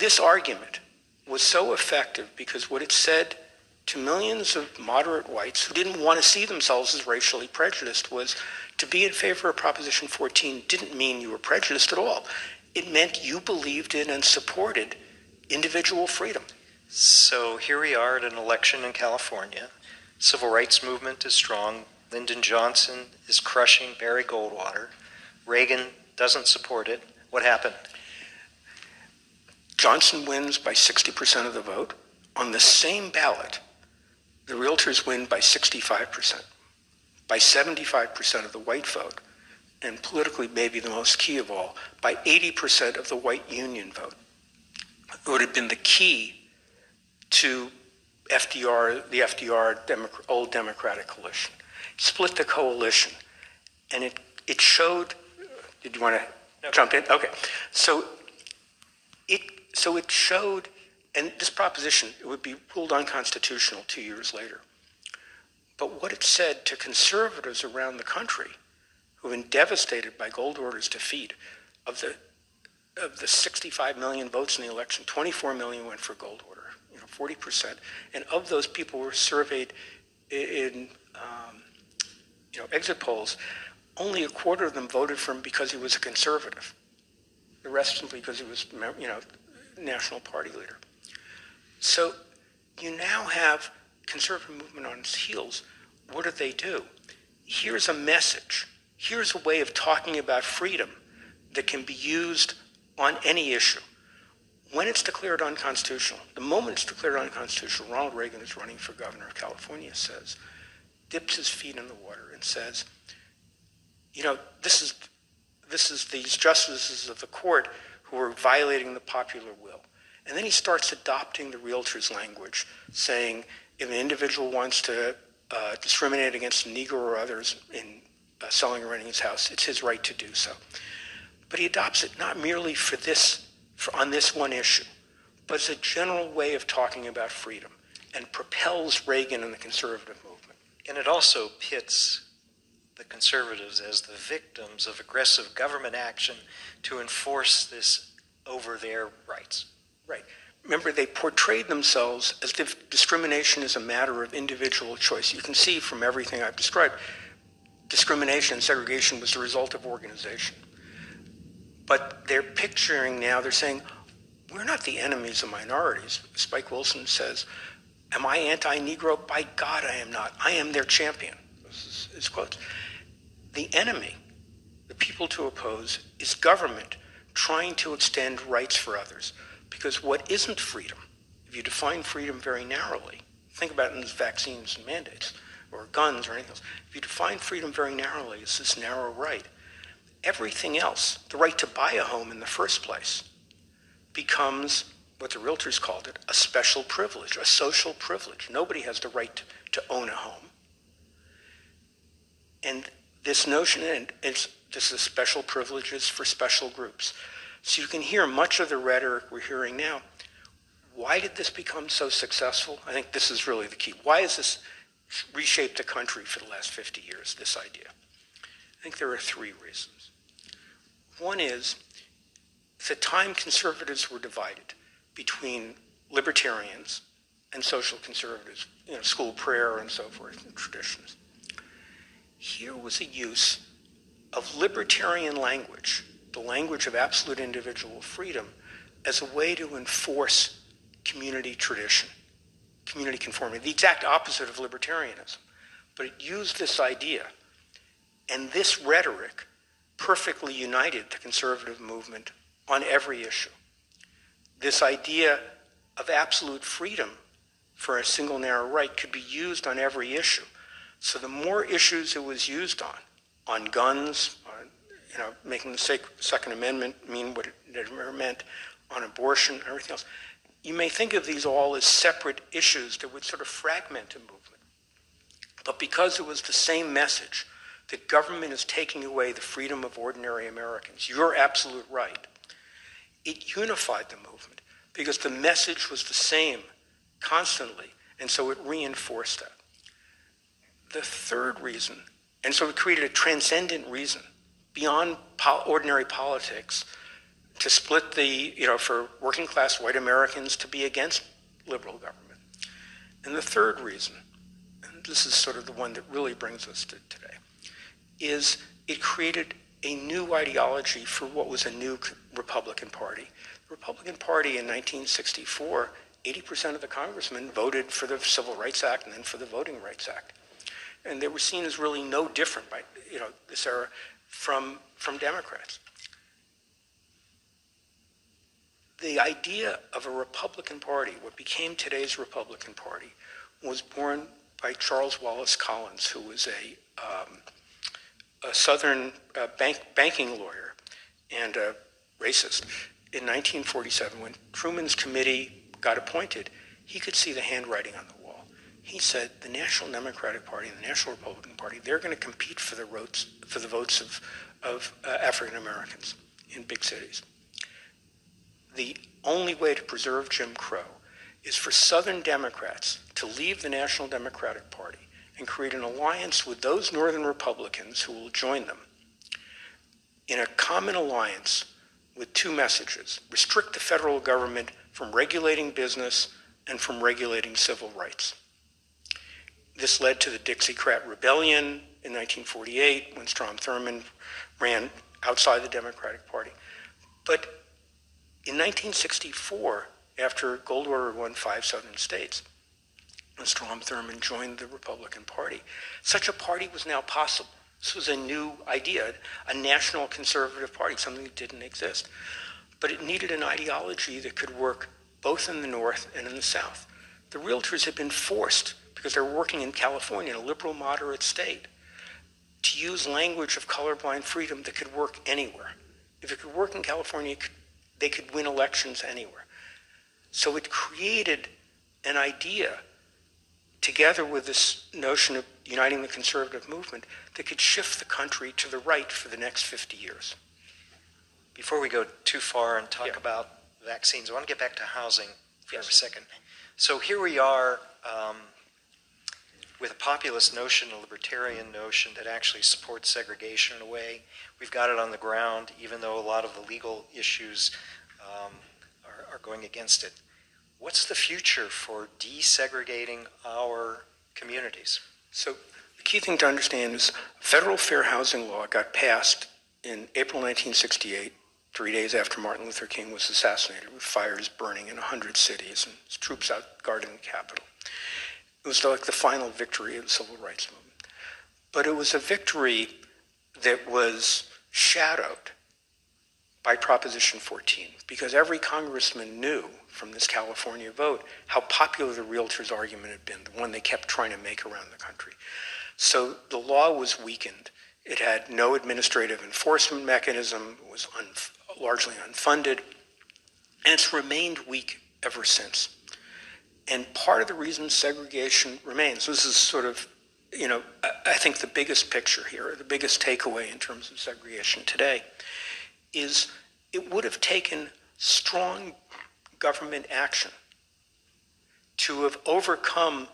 This argument was so effective because what it said to millions of moderate whites who didn't want to see themselves as racially prejudiced was to be in favor of Proposition 14 didn't mean you were prejudiced at all. It meant you believed in and supported individual freedom. So here we are at an election in California. Civil rights movement is strong. Lyndon Johnson is crushing Barry Goldwater. Reagan doesn't support it. What happened? Johnson wins by 60% of the vote. On the same ballot, the realtors win by 65%, by 75% of the white vote, and politically, maybe the most key of all, by 80% of the white union vote It would have been the key to FDR, the FDR Demo- old Democratic coalition. Split the coalition, and it it showed. Did you want to no. jump in? Okay, so it so it showed, and this proposition it would be ruled unconstitutional two years later. But what it said to conservatives around the country who've been devastated by Goldwater's defeat of the of the 65 million votes in the election, 24 million went for Goldwater, you know, 40%. And of those people who were surveyed in, um, you know, exit polls, only a quarter of them voted for him because he was a conservative. The rest simply because he was, you know, national party leader. So you now have conservative movement on its heels. What do they do? Here's a message. Here's a way of talking about freedom that can be used on any issue. When it's declared unconstitutional, the moment it's declared unconstitutional, Ronald Reagan is running for governor of California, says, dips his feet in the water and says, you know, this is, this is these justices of the court who are violating the popular will. And then he starts adopting the realtor's language, saying if an individual wants to uh, discriminate against a Negro or others in uh, selling or renting his house, it's his right to do so. But he adopts it not merely for this, for, on this one issue, but as a general way of talking about freedom and propels Reagan and the conservative movement. And it also pits the conservatives as the victims of aggressive government action to enforce this over their rights. Right. Remember, they portrayed themselves as if discrimination is a matter of individual choice. You can see from everything I've described, discrimination and segregation was the result of organization. But they're picturing now, they're saying, we're not the enemies of minorities. Spike Wilson says, Am I anti Negro? By God, I am not. I am their champion. This is his quote. The enemy, the people to oppose, is government trying to extend rights for others. Because what isn't freedom, if you define freedom very narrowly, think about it in vaccines and mandates, or guns or anything else, if you define freedom very narrowly, it's this narrow right. Everything else, the right to buy a home in the first place, becomes what the realtors called it a special privilege, a social privilege. Nobody has the right to own a home. And this notion, and it's, this is special privileges for special groups. So you can hear much of the rhetoric we're hearing now. Why did this become so successful? I think this is really the key. Why has this reshaped the country for the last 50 years, this idea? I think there are three reasons. One is the time conservatives were divided between libertarians and social conservatives, you know, school prayer and so forth, and traditions. Here was a use of libertarian language the language of absolute individual freedom as a way to enforce community tradition, community conformity, the exact opposite of libertarianism. But it used this idea, and this rhetoric perfectly united the conservative movement on every issue. This idea of absolute freedom for a single narrow right could be used on every issue. So the more issues it was used on, on guns, you know, making the Second Amendment mean what it meant on abortion everything else. You may think of these all as separate issues that would sort of fragment a movement. But because it was the same message that government is taking away the freedom of ordinary Americans, your absolute right, it unified the movement because the message was the same constantly, and so it reinforced that. The third reason, and so it created a transcendent reason beyond ordinary politics to split the, you know, for working class white Americans to be against liberal government. And the third reason, and this is sort of the one that really brings us to today, is it created a new ideology for what was a new Republican Party. The Republican Party in 1964, 80% of the congressmen voted for the Civil Rights Act and then for the Voting Rights Act. And they were seen as really no different by, you know, this era from, from Democrats. The idea of a Republican Party, what became today's Republican Party, was born by Charles Wallace Collins, who was a, um, a Southern uh, bank, banking lawyer and a racist. In 1947, when Truman's committee got appointed, he could see the handwriting on the he said the National Democratic Party and the National Republican Party, they're going to compete for the votes, for the votes of, of uh, African Americans in big cities. The only way to preserve Jim Crow is for Southern Democrats to leave the National Democratic Party and create an alliance with those Northern Republicans who will join them in a common alliance with two messages restrict the federal government from regulating business and from regulating civil rights. This led to the Dixiecrat Rebellion in 1948 when Strom Thurmond ran outside the Democratic Party. But in 1964, after Goldwater won five southern states, and Strom Thurmond joined the Republican Party, such a party was now possible. This was a new idea, a national conservative party, something that didn't exist. But it needed an ideology that could work both in the North and in the South. The realtors had been forced because they're working in California, in a liberal moderate state. to use language of colorblind freedom that could work anywhere. If it could work in California, they could win elections anywhere. So it created an idea, together with this notion of uniting the conservative movement, that could shift the country to the right for the next 50 years. Before we go too far and talk Yeah. about vaccines, I want to get back to housing for Yes. a second. So here we are um, with a populist notion, a libertarian notion that actually supports segregation in a way. We've got it on the ground, even though a lot of the legal issues um, are, are going against it. What's the future for desegregating our communities? So the key thing to understand is federal fair housing law got passed in April 1968, three days after Martin Luther King was assassinated, with fires burning in 100 cities and troops out guarding the Capitol. It was like the final victory of the civil rights movement. But it was a victory that was shadowed by Proposition 14, because every congressman knew from this California vote how popular the realtors' argument had been, the one they kept trying to make around the country. So the law was weakened. It had no administrative enforcement mechanism, it was un- largely unfunded, and it's remained weak ever since. And part of the reason segregation remains, this is sort of, you know, I, think the biggest picture here, the biggest takeaway in terms of segregation today, is it would have taken strong government action to have overcome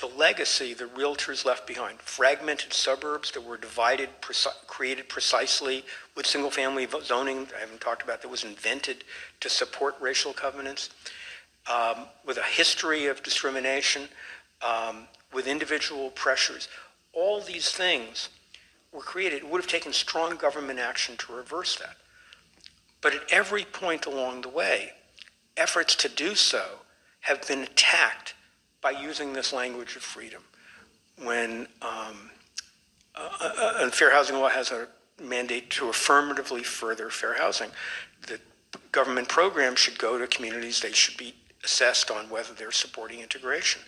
the legacy the realtors left behind fragmented suburbs that were divided, preci- created precisely with single family zoning, I haven't talked about, that was invented to support racial covenants, um, with a history of discrimination, um, with individual pressures. All these things were created. It would have taken strong government action to reverse that. But at every point along the way, efforts to do so have been attacked by using this language of freedom. When um, uh, uh, fair housing law has a mandate to affirmatively further fair housing, the government program should go to communities. They should be assessed on whether they're supporting integration.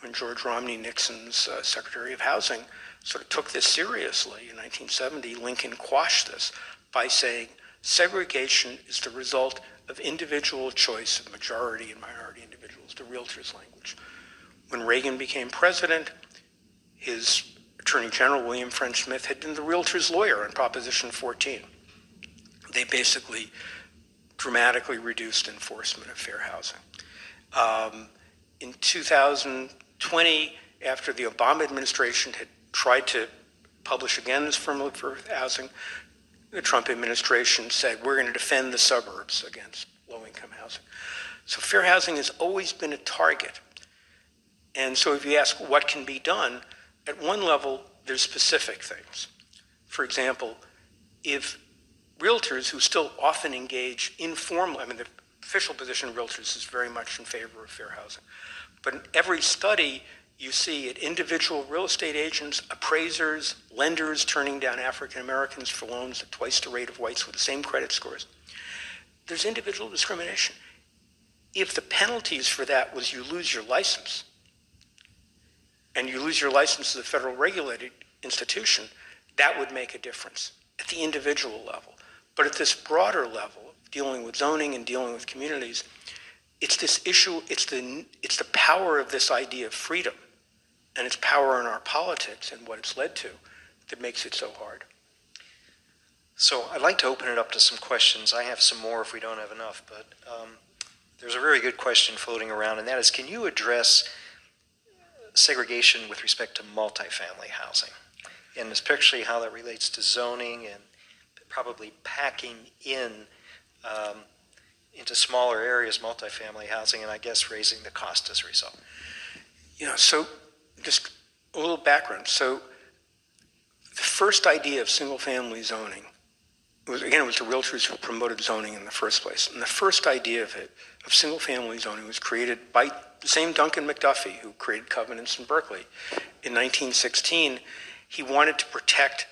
When George Romney, Nixon's uh, Secretary of Housing, sort of took this seriously in 1970, Lincoln quashed this by saying segregation is the result of individual choice of majority and minority individuals, the realtor's language. When Reagan became president, his Attorney General, William French Smith, had been the realtor's lawyer on Proposition 14. They basically dramatically reduced enforcement of fair housing. Um, in 2020, after the Obama administration had tried to publish again this framework for housing, the Trump administration said, we're going to defend the suburbs against low income housing. So fair housing has always been a target. And so if you ask what can be done, at one level, there's specific things. For example, if realtors who still often engage informally, I mean, official position of realtors is very much in favor of fair housing. But in every study, you see it individual real estate agents, appraisers, lenders turning down African Americans for loans at twice the rate of whites with the same credit scores. There's individual discrimination. If the penalties for that was you lose your license, and you lose your license as a federal regulated institution, that would make a difference at the individual level. But at this broader level, dealing with zoning and dealing with communities, it's this issue, it's the, it's the power of this idea of freedom and its power in our politics and what it's led to that makes it so hard. So I'd like to open it up to some questions. I have some more if we don't have enough, but um, there's a very good question floating around, and that is can you address segregation with respect to multifamily housing? And especially how that relates to zoning and probably packing in um, into smaller areas multifamily housing, and I guess raising the cost as a result. You know, so just a little background. So the first idea of single family zoning was again it was the realtors who promoted zoning in the first place. And the first idea of it, of single family zoning, was created by the same Duncan McDuffie who created covenants in Berkeley. In 1916, he wanted to protect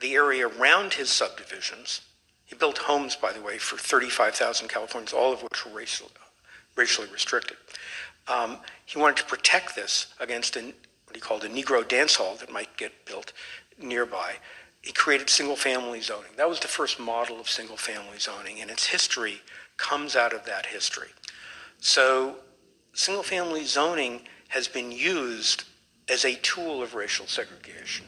the area around his subdivisions. He built homes, by the way, for 35,000 Californians, all of which were racial, racially restricted. Um, he wanted to protect this against a, what he called a Negro dance hall that might get built nearby, he created single family zoning. That was the first model of single family zoning, and its history comes out of that history. So, single family zoning has been used as a tool of racial segregation.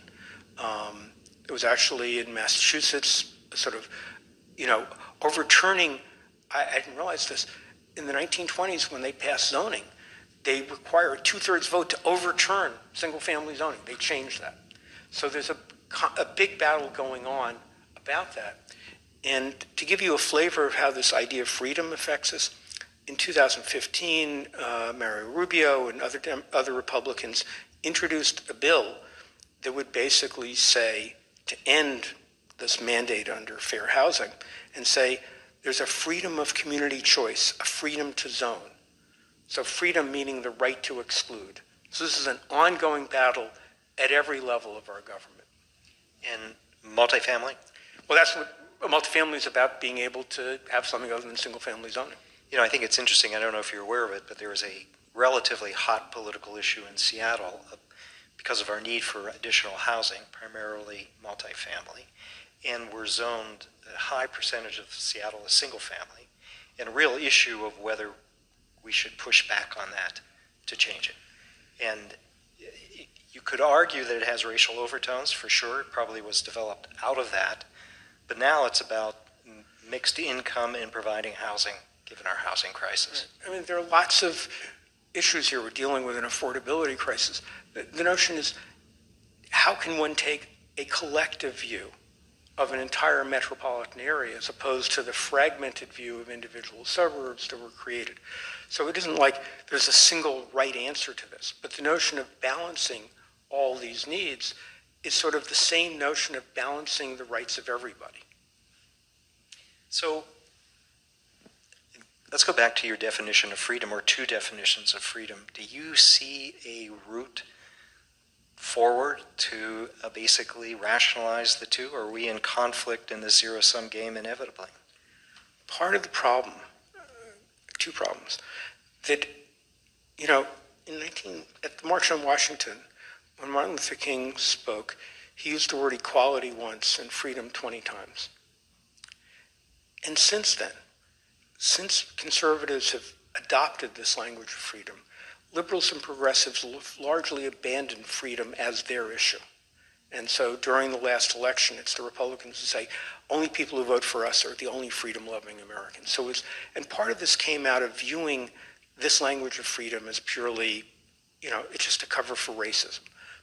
Um, it was actually in Massachusetts, sort of, you know, overturning. I, I didn't realize this in the 1920s when they passed zoning. They require a two-thirds vote to overturn single-family zoning. They changed that. So there's a, a big battle going on about that. And to give you a flavor of how this idea of freedom affects us, in 2015, uh, Marco Rubio and other, other Republicans introduced a bill that would basically say to end this mandate under fair housing and say there's a freedom of community choice, a freedom to zone. So, freedom meaning the right to exclude. So, this is an ongoing battle at every level of our government. And multifamily? Well, that's what multifamily is about being able to have something other than single family zoning. You know, I think it's interesting. I don't know if you're aware of it, but there was a relatively hot political issue in Seattle uh, because of our need for additional housing, primarily multifamily. And we're zoned a high percentage of Seattle as single family, and a real issue of whether we should push back on that to change it. And you could argue that it has racial overtones for sure. It probably was developed out of that. But now it's about mixed income and providing housing, given our housing crisis. I mean, there are lots of issues here. We're dealing with an affordability crisis. The, the notion is how can one take a collective view of an entire metropolitan area as opposed to the fragmented view of individual suburbs that were created? So it isn't like there's a single right answer to this, but the notion of balancing all these needs is sort of the same notion of balancing the rights of everybody. So let's go back to your definition of freedom, or two definitions of freedom. Do you see a route forward to uh, basically rationalize the two, are we in conflict in the zero sum game inevitably? Part of the problem, uh, two problems, that, you know, in 19, at the March on Washington, when Martin Luther King spoke, he used the word equality once and freedom 20 times. And since then, since conservatives have adopted this language of freedom, liberals and progressives largely abandoned freedom as their issue. And so during the last election, it's the Republicans who say, only people who vote for us are the only freedom loving Americans. So it's, and part of this came out of viewing this language of freedom as purely, you know, it's just a cover for racism,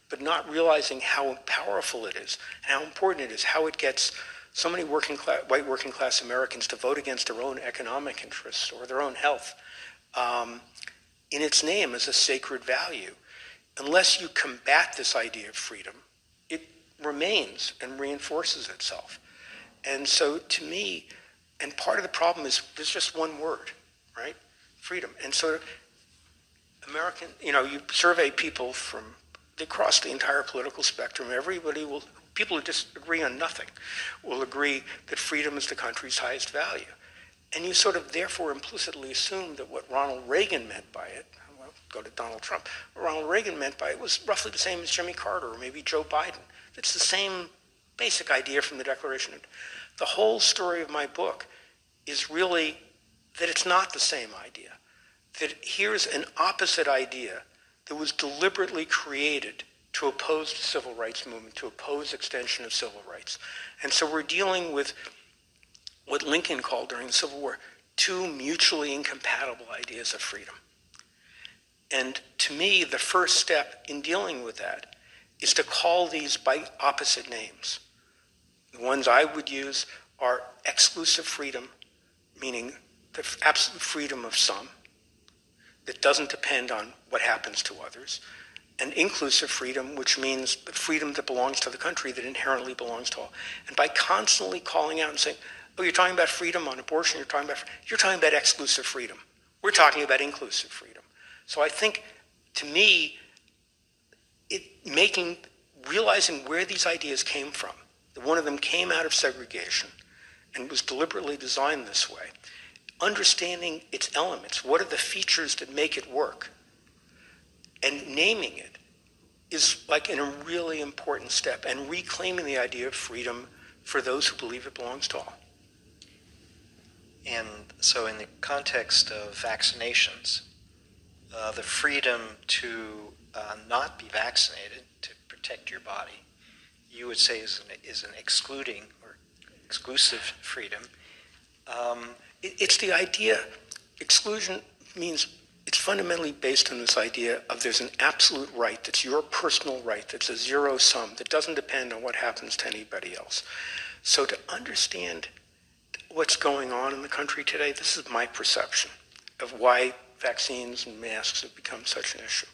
but not realizing how powerful it is, how important it is, how it gets so many working class, white working class Americans to vote against their own economic interests or their own health um, in its name as a sacred value. Unless you combat this idea of freedom, it remains and reinforces itself. And so to me, and part of the problem is there's just one word, right? Freedom. And so American, you know, you survey people from across the entire political spectrum, everybody will people who disagree on nothing will agree that freedom is the country's highest value. And you sort of therefore implicitly assume that what Ronald Reagan meant by it, well, go to Donald Trump, what Ronald Reagan meant by it was roughly the same as Jimmy Carter or maybe Joe Biden. It's the same basic idea from the Declaration. The whole story of my book is really that it's not the same idea. That here's an opposite idea that was deliberately created to oppose the civil rights movement, to oppose extension of civil rights. And so we're dealing with what Lincoln called during the Civil War two mutually incompatible ideas of freedom. And to me, the first step in dealing with that is to call these by opposite names. The ones I would use are exclusive freedom, meaning the absolute freedom of some that doesn't depend on what happens to others, and inclusive freedom, which means the freedom that belongs to the country that inherently belongs to all. And by constantly calling out and saying, "Oh, you're talking about freedom on abortion. You're talking about you're talking about exclusive freedom. We're talking about inclusive freedom." So I think, to me, it making realizing where these ideas came from. That one of them came out of segregation, and was deliberately designed this way. Understanding its elements. What are the features that make it work? and naming it is like a really important step and reclaiming the idea of freedom for those who believe it belongs to all. And so, in the context of vaccinations, uh, the freedom to uh, not be vaccinated to protect your body, you would say is an, is an excluding or exclusive freedom. Um, it, it's the idea, exclusion means it's fundamentally based on this idea of there's an absolute right that's your personal right, that's a zero sum, that doesn't depend on what happens to anybody else. So to understand what's going on in the country today, this is my perception of why vaccines and masks have become such an issue.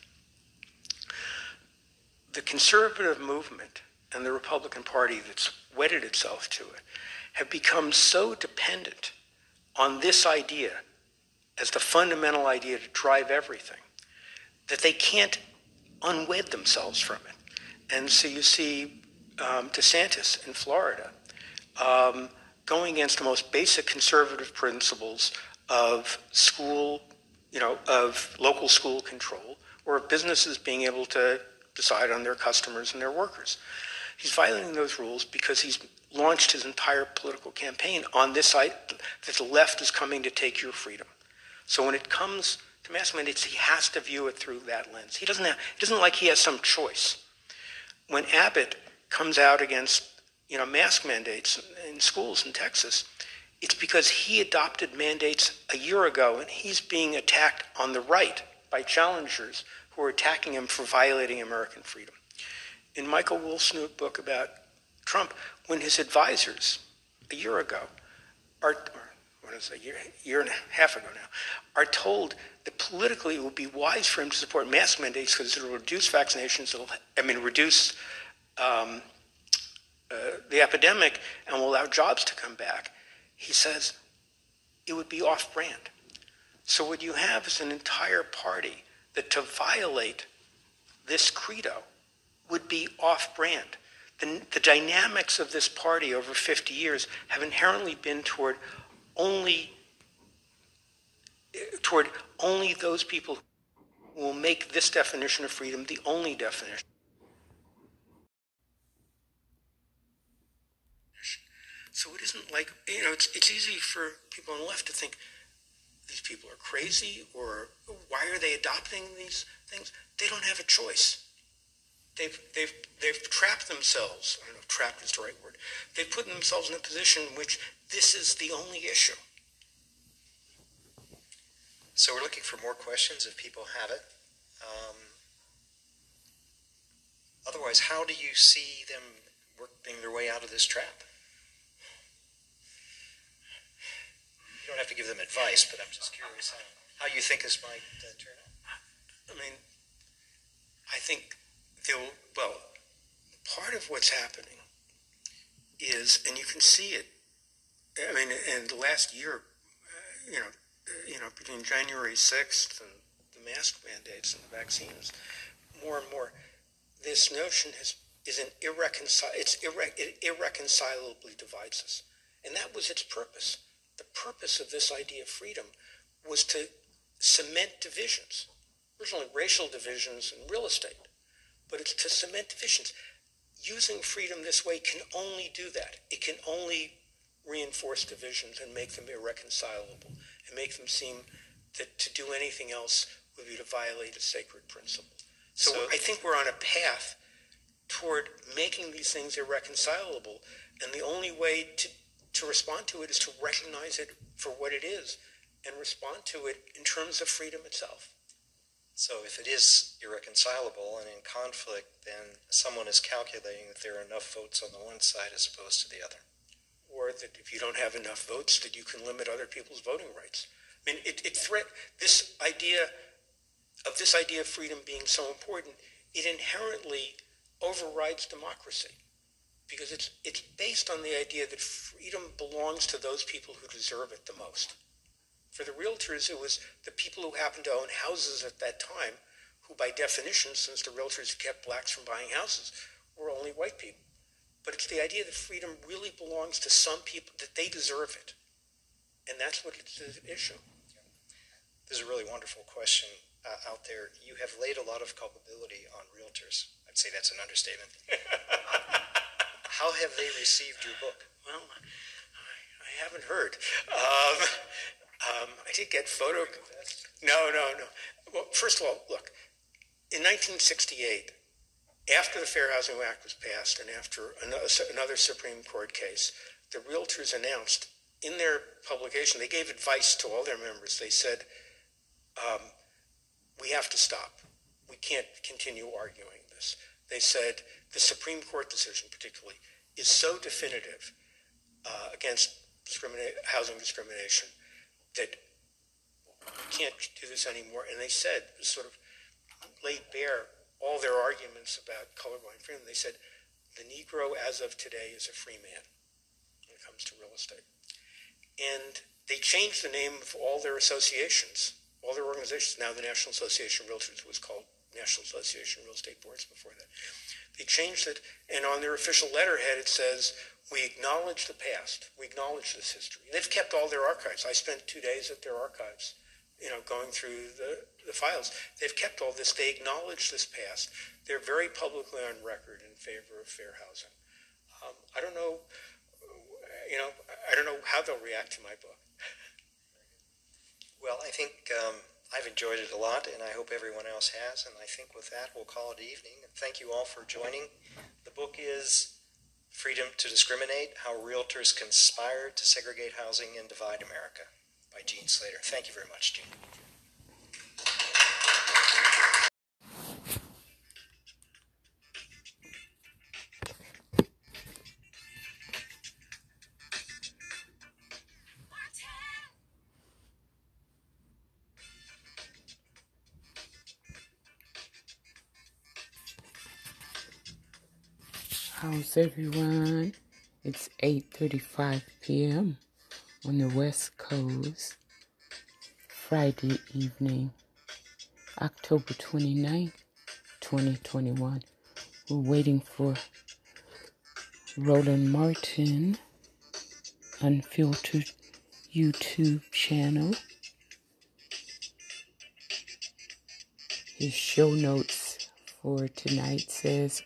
The conservative movement and the Republican Party that's wedded itself to it have become so dependent on this idea as the fundamental idea to drive everything that they can't unwed themselves from it. And so you see um, DeSantis in Florida um, going against the most basic conservative principles of school, you know, of local school control, or of businesses being able to decide on their customers and their workers. He's violating those rules because he's launched his entire political campaign on this side that the left is coming to take your freedom. So when it comes to mask mandates, he has to view it through that lens. He doesn't have, it doesn't like he has some choice. When Abbott comes out against you know, mask mandates in schools in Texas, it's because he adopted mandates a year ago and he's being attacked on the right by challengers who are attacking him for violating American freedom. In Michael Wolff's new book about Trump, when his advisors a year ago are, what is it, a year, year and a half ago now, are told that politically it would be wise for him to support mask mandates because it will reduce vaccinations, it'll, I mean, reduce um, uh, the epidemic and will allow jobs to come back. He says it would be off brand. So, what you have is an entire party that to violate this credo would be off brand. The, the dynamics of this party over 50 years have inherently been toward only toward only those people who will make this definition of freedom the only definition. So it isn't like, you know, it's, it's easy for people on the left to think these people are crazy or why are they adopting these things? They don't have a choice. They've, they've, they've trapped themselves. I don't know if trapped is the right word. They've put themselves in a position in which this is the only issue. So we're looking for more questions if people have it. Um, otherwise, how do you see them working their way out of this trap? Don't have to give them advice, but I'm just curious how, how you think this might uh, turn out. I mean, I think they'll, well, part of what's happening is, and you can see it, I mean, in the last year, uh, you know, you know, between January 6th and the mask mandates and the vaccines, more and more, this notion has, is an irreconcilable, it's irre- it irreconcilably divides us. And that was its purpose. The purpose of this idea of freedom was to cement divisions, originally racial divisions in real estate, but it's to cement divisions. Using freedom this way can only do that. It can only reinforce divisions and make them irreconcilable and make them seem that to do anything else would be to violate a sacred principle. So, so I think we're on a path toward making these things irreconcilable, and the only way to, to respond to it is to recognize it for what it is and respond to it in terms of freedom itself. So if it is irreconcilable and in conflict, then someone is calculating that there are enough votes on the one side as opposed to the other or that if you don't have enough votes, that you can limit other people's voting rights. I mean, it, it threat this idea of this idea of freedom being so important. It inherently overrides democracy because it's it's based on the idea that freedom belongs to those people who deserve it the most. For the realtors, it was the people who happened to own houses at that time, who by definition, since the realtors kept blacks from buying houses, were only white people. But it's the idea that freedom really belongs to some people, that they deserve it. And that's what it's an issue. There's a really wonderful question uh, out there. You have laid a lot of culpability on realtors. I'd say that's an understatement. <laughs> How have they received your book? Well, I, I haven't heard. Um, um, I did get photo. No, no, no. Well, first of all, look. In 1968, after the Fair Housing Act was passed and after another Supreme Court case, the realtors announced in their publication, they gave advice to all their members. They said, um, we have to stop. We can't continue arguing this. They said the Supreme Court decision, particularly, is so definitive uh, against housing discrimination that we can't do this anymore. And they said, sort of laid bare all their arguments about colorblind freedom. They said the Negro, as of today, is a free man when it comes to real estate. And they changed the name of all their associations, all their organizations. Now the National Association of Realtors was called National Association of Real Estate Boards before that. They changed it, and on their official letterhead it says, we acknowledge the past. We acknowledge this history. And they've kept all their archives. I spent two days at their archives, you know, going through the, the files. They've kept all this. They acknowledge this past. They're very publicly on record in favor of fair housing. Um, I don't know, you know, I don't know how they'll react to my book. Well, I think um, I've enjoyed it a lot, and I hope everyone else has. And I think with that, we'll call it evening. And thank you all for joining. The book is Freedom to Discriminate How Realtors Conspired to Segregate Housing and Divide America by Gene Slater. Thank you very much, Gene. How's everyone? It's 8:35 p.m. on the West Coast. Friday evening, October 29th, 2021. We're waiting for Roland Martin Unfiltered YouTube channel. His show notes for tonight says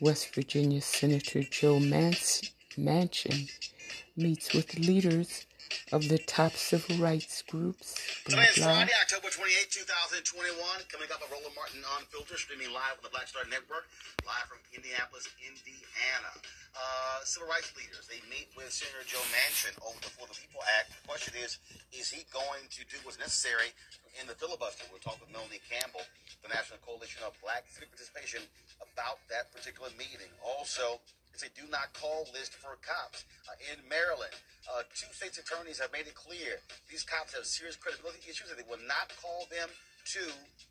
West Virginia Senator Joe Manchin meets with leaders of the top civil rights groups. Blah, Today is Friday, October 28, 2021. Coming up, a Roland Martin Unfiltered, streaming live on the Black Star Network, live from Indianapolis, Indiana. Uh, civil rights leaders, they meet with Senator Joe Manchin over the For the People Act. The question is, is he going to do what's necessary in the filibuster? We'll talk with Melanie Campbell, the National Coalition of Black Civic Participation, about that particular meeting. Also, it's a do not call list for cops. Uh, in Maryland, uh, two states' attorneys have made it clear these cops have serious credibility issues and they will not call them to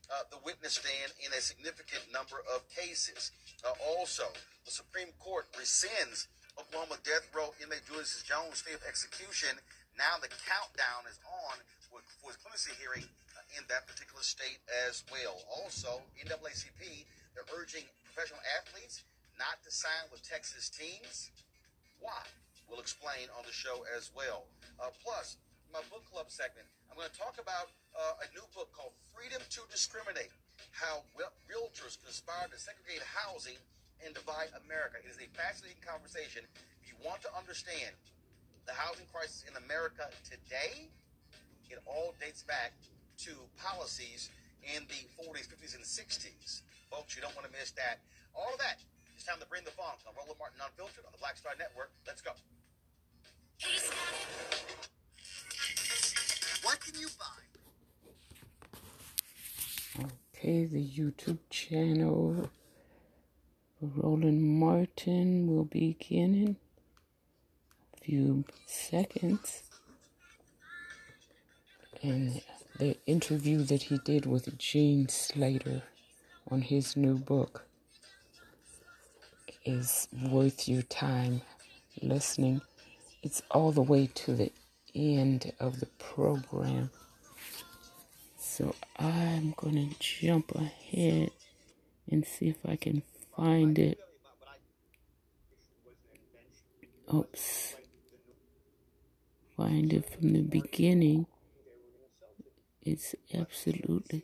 uh, the witness stand in a significant number of cases. Uh, also, the Supreme Court rescinds Oklahoma death row inmate Julius Jones' stay of execution. Now the countdown is on for, his clemency hearing uh, in that particular state as well. Also, NAACP, they're urging professional athletes not to sign with Texas teams. Why? We'll explain on the show as well. Uh, plus, my book club segment, I'm going to talk about uh, a new book called Freedom to Discriminate How Realtors Conspire to Segregate Housing and Divide America. It is a fascinating conversation. If you want to understand the housing crisis in America today, it all dates back to policies in the 40s, 50s, and 60s. Folks, you don't want to miss that. All of that. It's time to bring the funk on Roland Martin Unfiltered on the Black Star Network. Let's go. What can you buy? Okay, the YouTube channel for Roland Martin will begin in a few seconds. And the interview that he did with Gene Slater on his new book is worth your time listening. It's all the way to the end of the program. So I'm to jump ahead and see if I can find it. Oops. Find it from the beginning. It's absolutely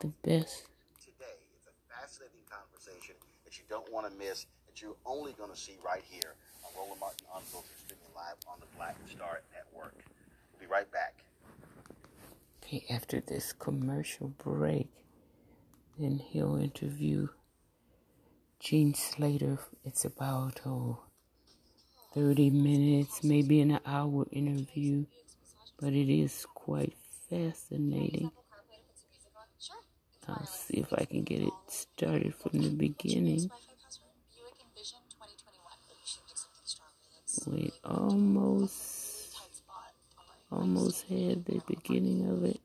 the best. Today, it's a fascinating conversation that you don't want to miss that you're only going to see right here on Roland Martin Unfiltered streaming live on the Black Star Network. We'll be right back. Okay, after this commercial break, then he'll interview Gene Slater. It's about oh, 30 minutes, maybe an hour interview, but it is quite fascinating. I'll see if I can get it started from the beginning. We almost, almost had the beginning of it.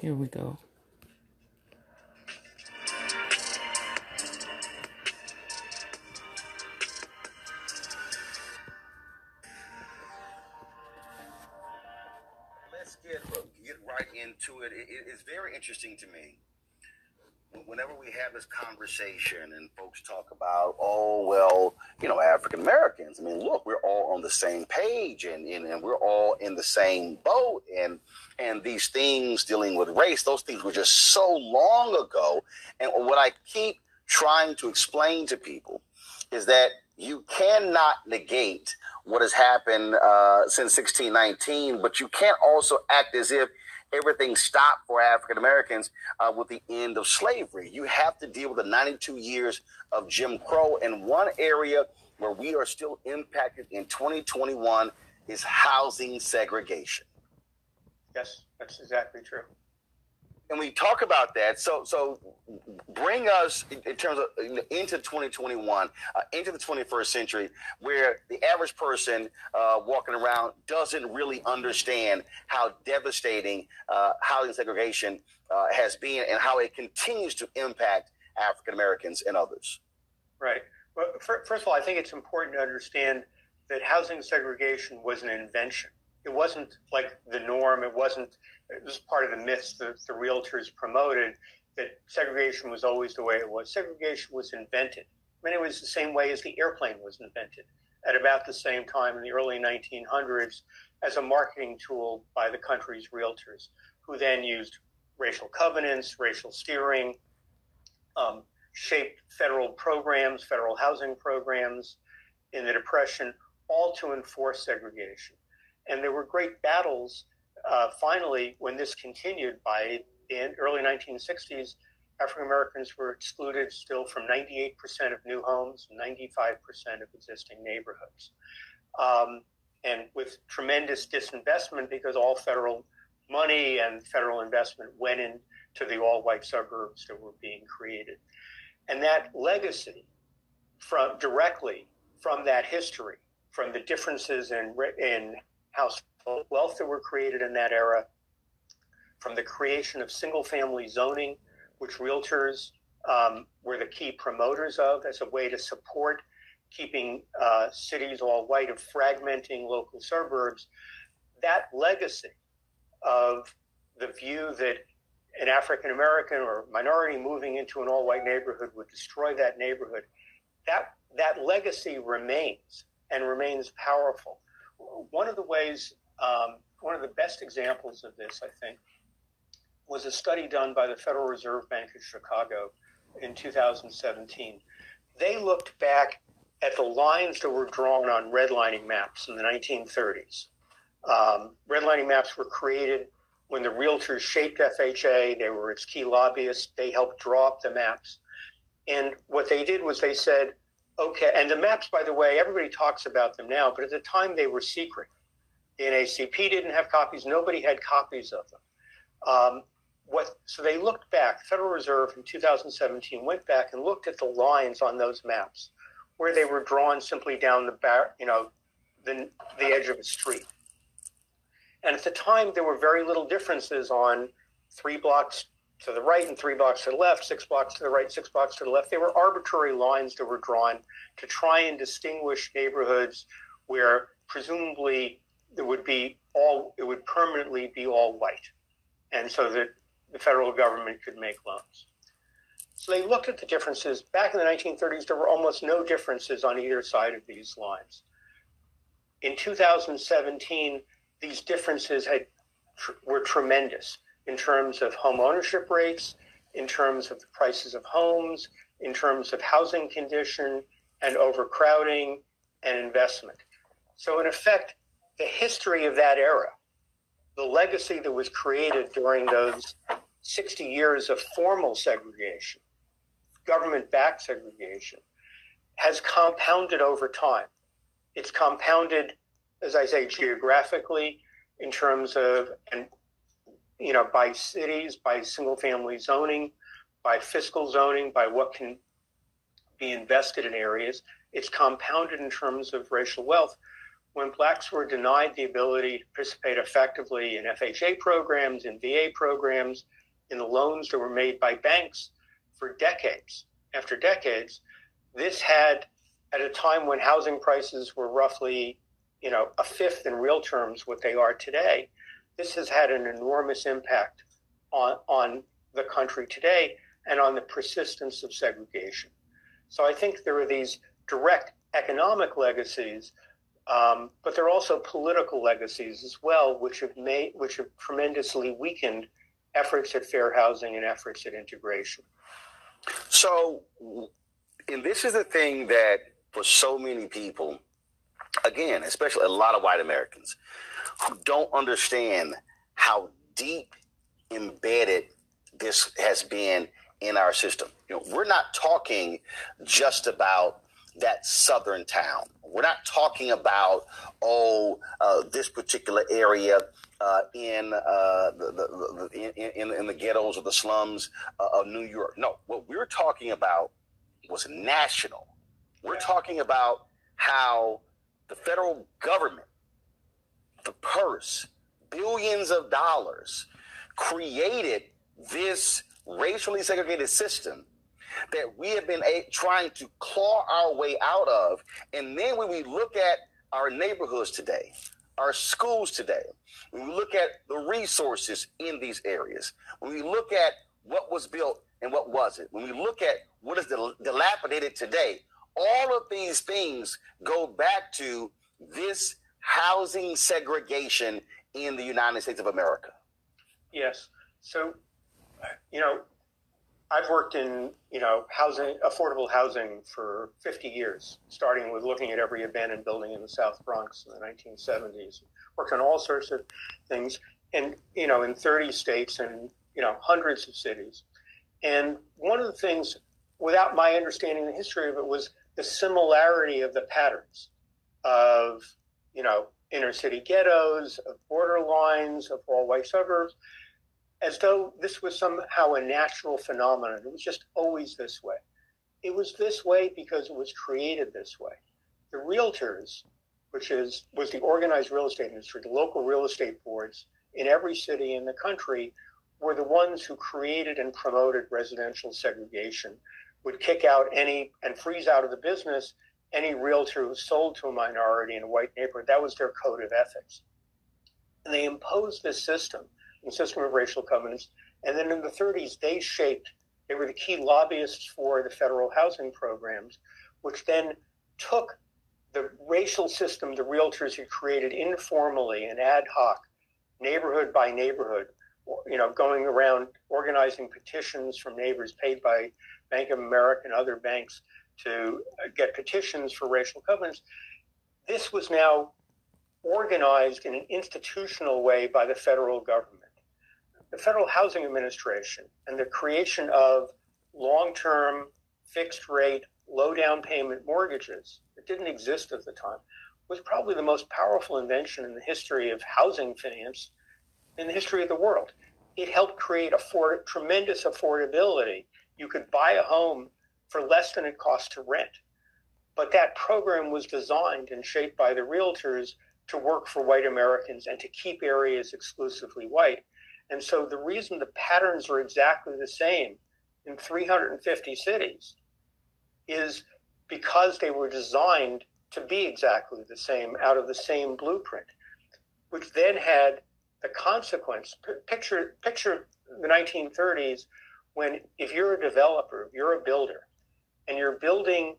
Here we go. Let's get get right into it. it. It's very interesting to me. Whenever we have this conversation and folks talk about, oh, well, you know, African Americans, I mean, look, we're all on the same page and, and, and we're all in the same boat. And, and these things dealing with race, those things were just so long ago. And what I keep trying to explain to people is that you cannot negate what has happened uh, since 1619, but you can't also act as if everything stopped for African Americans uh, with the end of slavery. You have to deal with the 92 years of Jim Crow. And one area where we are still impacted in 2021 is housing segregation. Yes, that's exactly true and we talk about that. So, so bring us in, terms of into 2021, uh, into the 21st century, where the average person uh, walking around doesn't really understand how devastating uh, housing segregation uh, has been and how it continues to impact African Americans and others. Right. Well, first of all, I think it's important to understand that housing segregation was an invention. It wasn't like the norm. It wasn't it was part of the myths that the realtors promoted that segregation was always the way it was. Segregation was invented. I mean, it was the same way as the airplane was invented at about the same time in the early 1900s as a marketing tool by the country's realtors, who then used racial covenants, racial steering, um, shaped federal programs, federal housing programs in the Depression, all to enforce segregation. And there were great battles uh, finally, when this continued by the early 1960s, African Americans were excluded still from 98% of new homes, 95% of existing neighborhoods. Um, and with tremendous disinvestment because all federal money and federal investment went into the all white suburbs that were being created. And that legacy from directly from that history, from the differences in, in house wealth that were created in that era, from the creation of single family zoning, which realtors um, were the key promoters of as a way to support keeping uh, cities all white and fragmenting local suburbs, that legacy of the view that an African American or minority moving into an all white neighborhood would destroy that neighborhood, that, that legacy remains and remains powerful. One of the ways um, one of the best examples of this, I think, was a study done by the Federal Reserve Bank of Chicago in 2017. They looked back at the lines that were drawn on redlining maps in the 1930s. Um, redlining maps were created when the realtors shaped FHA. They were its key lobbyists. They helped draw up the maps. And what they did was they said, okay, and the maps, by the way, everybody talks about them now, but at the time they were secret. The NAACP didn't have copies. Nobody had copies of them. Um, what, so they looked back. Federal Reserve in 2017 went back and looked at the lines on those maps where they were drawn simply down the bar, you know, the, the edge of a street. And at the time, there were very little differences on three blocks to the right and three blocks to the left, six blocks to the right, six blocks to the left. They were arbitrary lines that were drawn to try and distinguish neighborhoods where presumably it would be all it would permanently be all white, and so that the federal government could make loans. So they looked at the differences. Back in the 1930s, there were almost no differences on either side of these lines. In 2017, these differences had were tremendous in terms of home ownership rates, in terms of the prices of homes, in terms of housing condition and overcrowding and investment. So, in effect, the history of that era, the legacy that was created during those 60 years of formal segregation, government backed segregation, has compounded over time. It's compounded, as I say, geographically in terms of, and you know, by cities, by single family zoning, by fiscal zoning, by what can be invested in areas. It's compounded in terms of racial wealth. When blacks were denied the ability to participate effectively in FHA programs, in VA programs, in the loans that were made by banks for decades after decades, this had, at a time when housing prices were roughly, you know, a fifth in real terms what they are today, this has had an enormous impact on, on the country today and on the persistence of segregation. So I think there are these direct economic legacies, um, but there are also political legacies as well, which have made, which have tremendously weakened efforts at fair housing and efforts at integration. So, and this is the thing that for so many people, again, especially a lot of white Americans, who don't understand how deep embedded this has been in our system. You know, we're not talking just about that southern town. We're not talking about oh uh, this particular area uh, in, uh, the, the, the, in, in the ghettos or the slums uh, of New York. No, what we're talking about was national. We're talking about how the federal government, the purse, billions of dollars, created this racially segregated system that we have been a- trying to claw our way out of. And then when we look at our neighborhoods today, our schools today, when we look at the resources in these areas, when we look at what was built and what wasn't, when we look at what is dilapidated today, all of these things go back to this housing segregation in the United States of America. Yes. So, you know, I've worked in, you know, housing, affordable housing for 50 years, starting with looking at every abandoned building in the South Bronx in the 1970s. Worked on all sorts of things, and you know, in 30 states and you know, hundreds of cities. And one of the things, without my understanding the history of it, was the similarity of the patterns of, you know, inner city ghettos, of borderlines, of all white suburbs as though this was somehow a natural phenomenon. It was just always this way. It was this way because it was created this way. The realtors, which is was the organized real estate industry, the local real estate boards in every city in the country, were the ones who created and promoted residential segregation, would kick out any and freeze out of the business any realtor who sold to a minority in a white neighborhood. That was their code of ethics. And they imposed this system system of racial covenants. And then in the 30s, they shaped, they were the key lobbyists for the federal housing programs, which then took the racial system the realtors had created informally and ad hoc, neighborhood by neighborhood, you know, going around organizing petitions from neighbors paid by Bank of America and other banks to get petitions for racial covenants. This was now organized in an institutional way by the federal government the Federal Housing Administration and the creation of long term, fixed rate, low down payment mortgages that didn't exist at the time was probably the most powerful invention in the history of housing finance in the history of the world. It helped create afford- tremendous affordability. You could buy a home for less than it cost to rent. But that program was designed and shaped by the realtors to work for white Americans and to keep areas exclusively white. And so the reason the patterns are exactly the same in 350 cities is because they were designed to be exactly the same out of the same blueprint, which then had the consequence. Picture, picture the 1930s when if you're a developer, you're a builder, and you're building,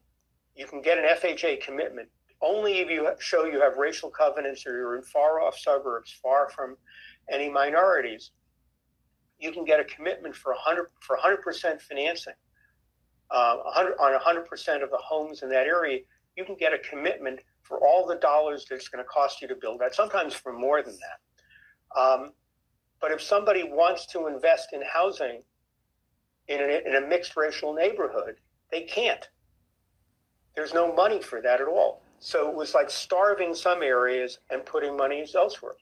you can get an FHA commitment only if you show you have racial covenants or you're in far off suburbs, far from any minorities, you can get a commitment for 100 for 100% financing. uh, 100, on 100% of the homes in that area, you can get a commitment for all the dollars that it's going to cost you to build that, sometimes for more than that. Um, but if somebody wants to invest in housing in in a mixed racial neighborhood, they can't. There's no money for that at all. So it was like starving some areas and putting monies elsewhere.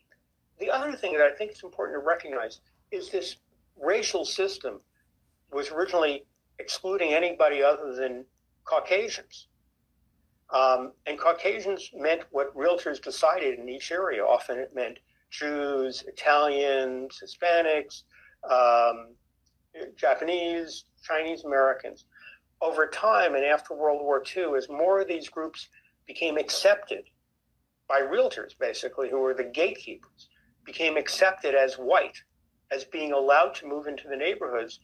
The other thing that I think is important to recognize is this racial system was originally excluding anybody other than Caucasians. Um, and Caucasians meant what realtors decided in each area. Often it meant Jews, Italians, Hispanics, um, Japanese, Chinese Americans. Over time and after World War II, as more of these groups became accepted by realtors, basically, who were the gatekeepers, became accepted as white, as being allowed to move into the neighborhoods,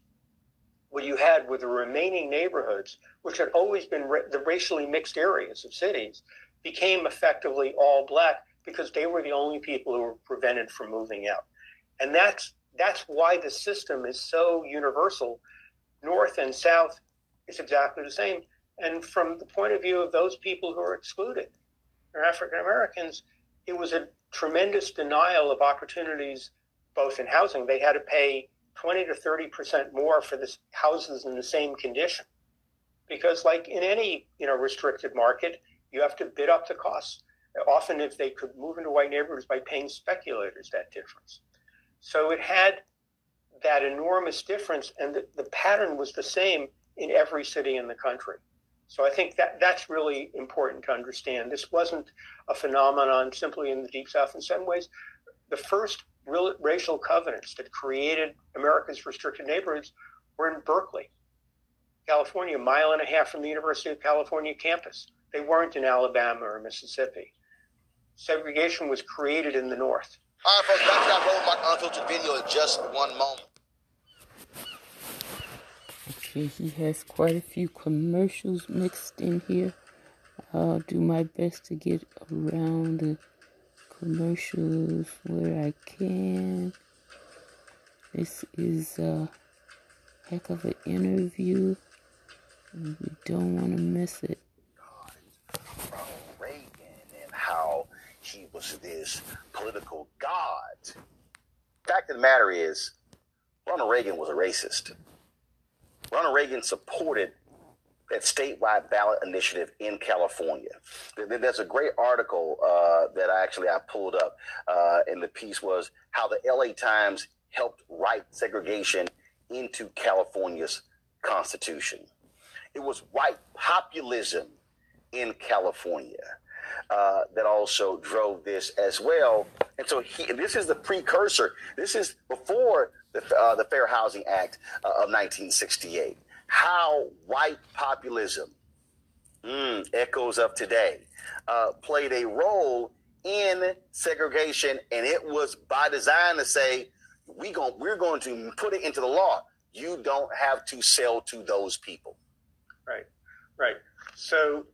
what you had were the remaining neighborhoods, which had always been ra- the racially mixed areas of cities, became effectively all black because they were the only people who were prevented from moving out. And that's that's why the system is so universal. North and South is exactly the same. And from the point of view of those people who are excluded, or African Americans, it was a tremendous denial of opportunities, both in housing. They had to pay 20 to 30 percent more for the houses in the same condition, because like in any you know restricted market, you have to bid up the costs. Often, if they could move into white neighborhoods by paying speculators that difference, so it had that enormous difference, and the, the pattern was the same in every city in the country. So I think that that's really important to understand. This wasn't a phenomenon simply in the Deep South. In some ways, the first real, racial covenants that created America's restricted neighborhoods were in Berkeley, California, a mile and a half from the University of California campus. They weren't in Alabama or Mississippi. Segregation was created in the North. All right, folks, back to Unfiltered video in just one moment. Okay, he has quite a few commercials mixed in here. I'll do my best to get around the commercials where I can. This is a heck of an interview. We don't want to miss it. Ronald Reagan and how he was this political god. Fact of the matter is, Ronald Reagan was a racist. Ronald Reagan supported that statewide ballot initiative in California. There's a great article uh, that I actually I pulled up, uh, and the piece was how the LA Times helped write segregation into California's constitution. It was white populism in California uh, that also drove this as well. And so he, this is the precursor. This is before the, uh, the Fair Housing Act uh, of 1968. How white populism, mm, echoes of today, uh, played a role in segregation, and it was by design to say we going we're going to put it into the law. You don't have to sell to those people. Right, right. So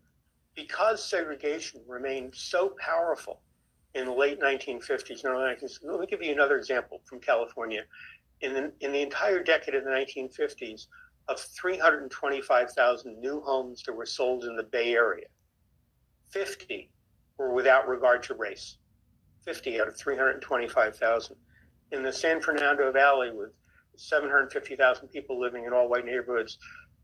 because segregation remained so powerful in the late 1950s and early 1960s, let me give you another example from California. In the, in the entire decade of the 1950s, of 325,000 new homes that were sold in the Bay Area, 50 were without regard to race. 50 out of 325,000. In the San Fernando Valley, with 750,000 people living in all white neighborhoods,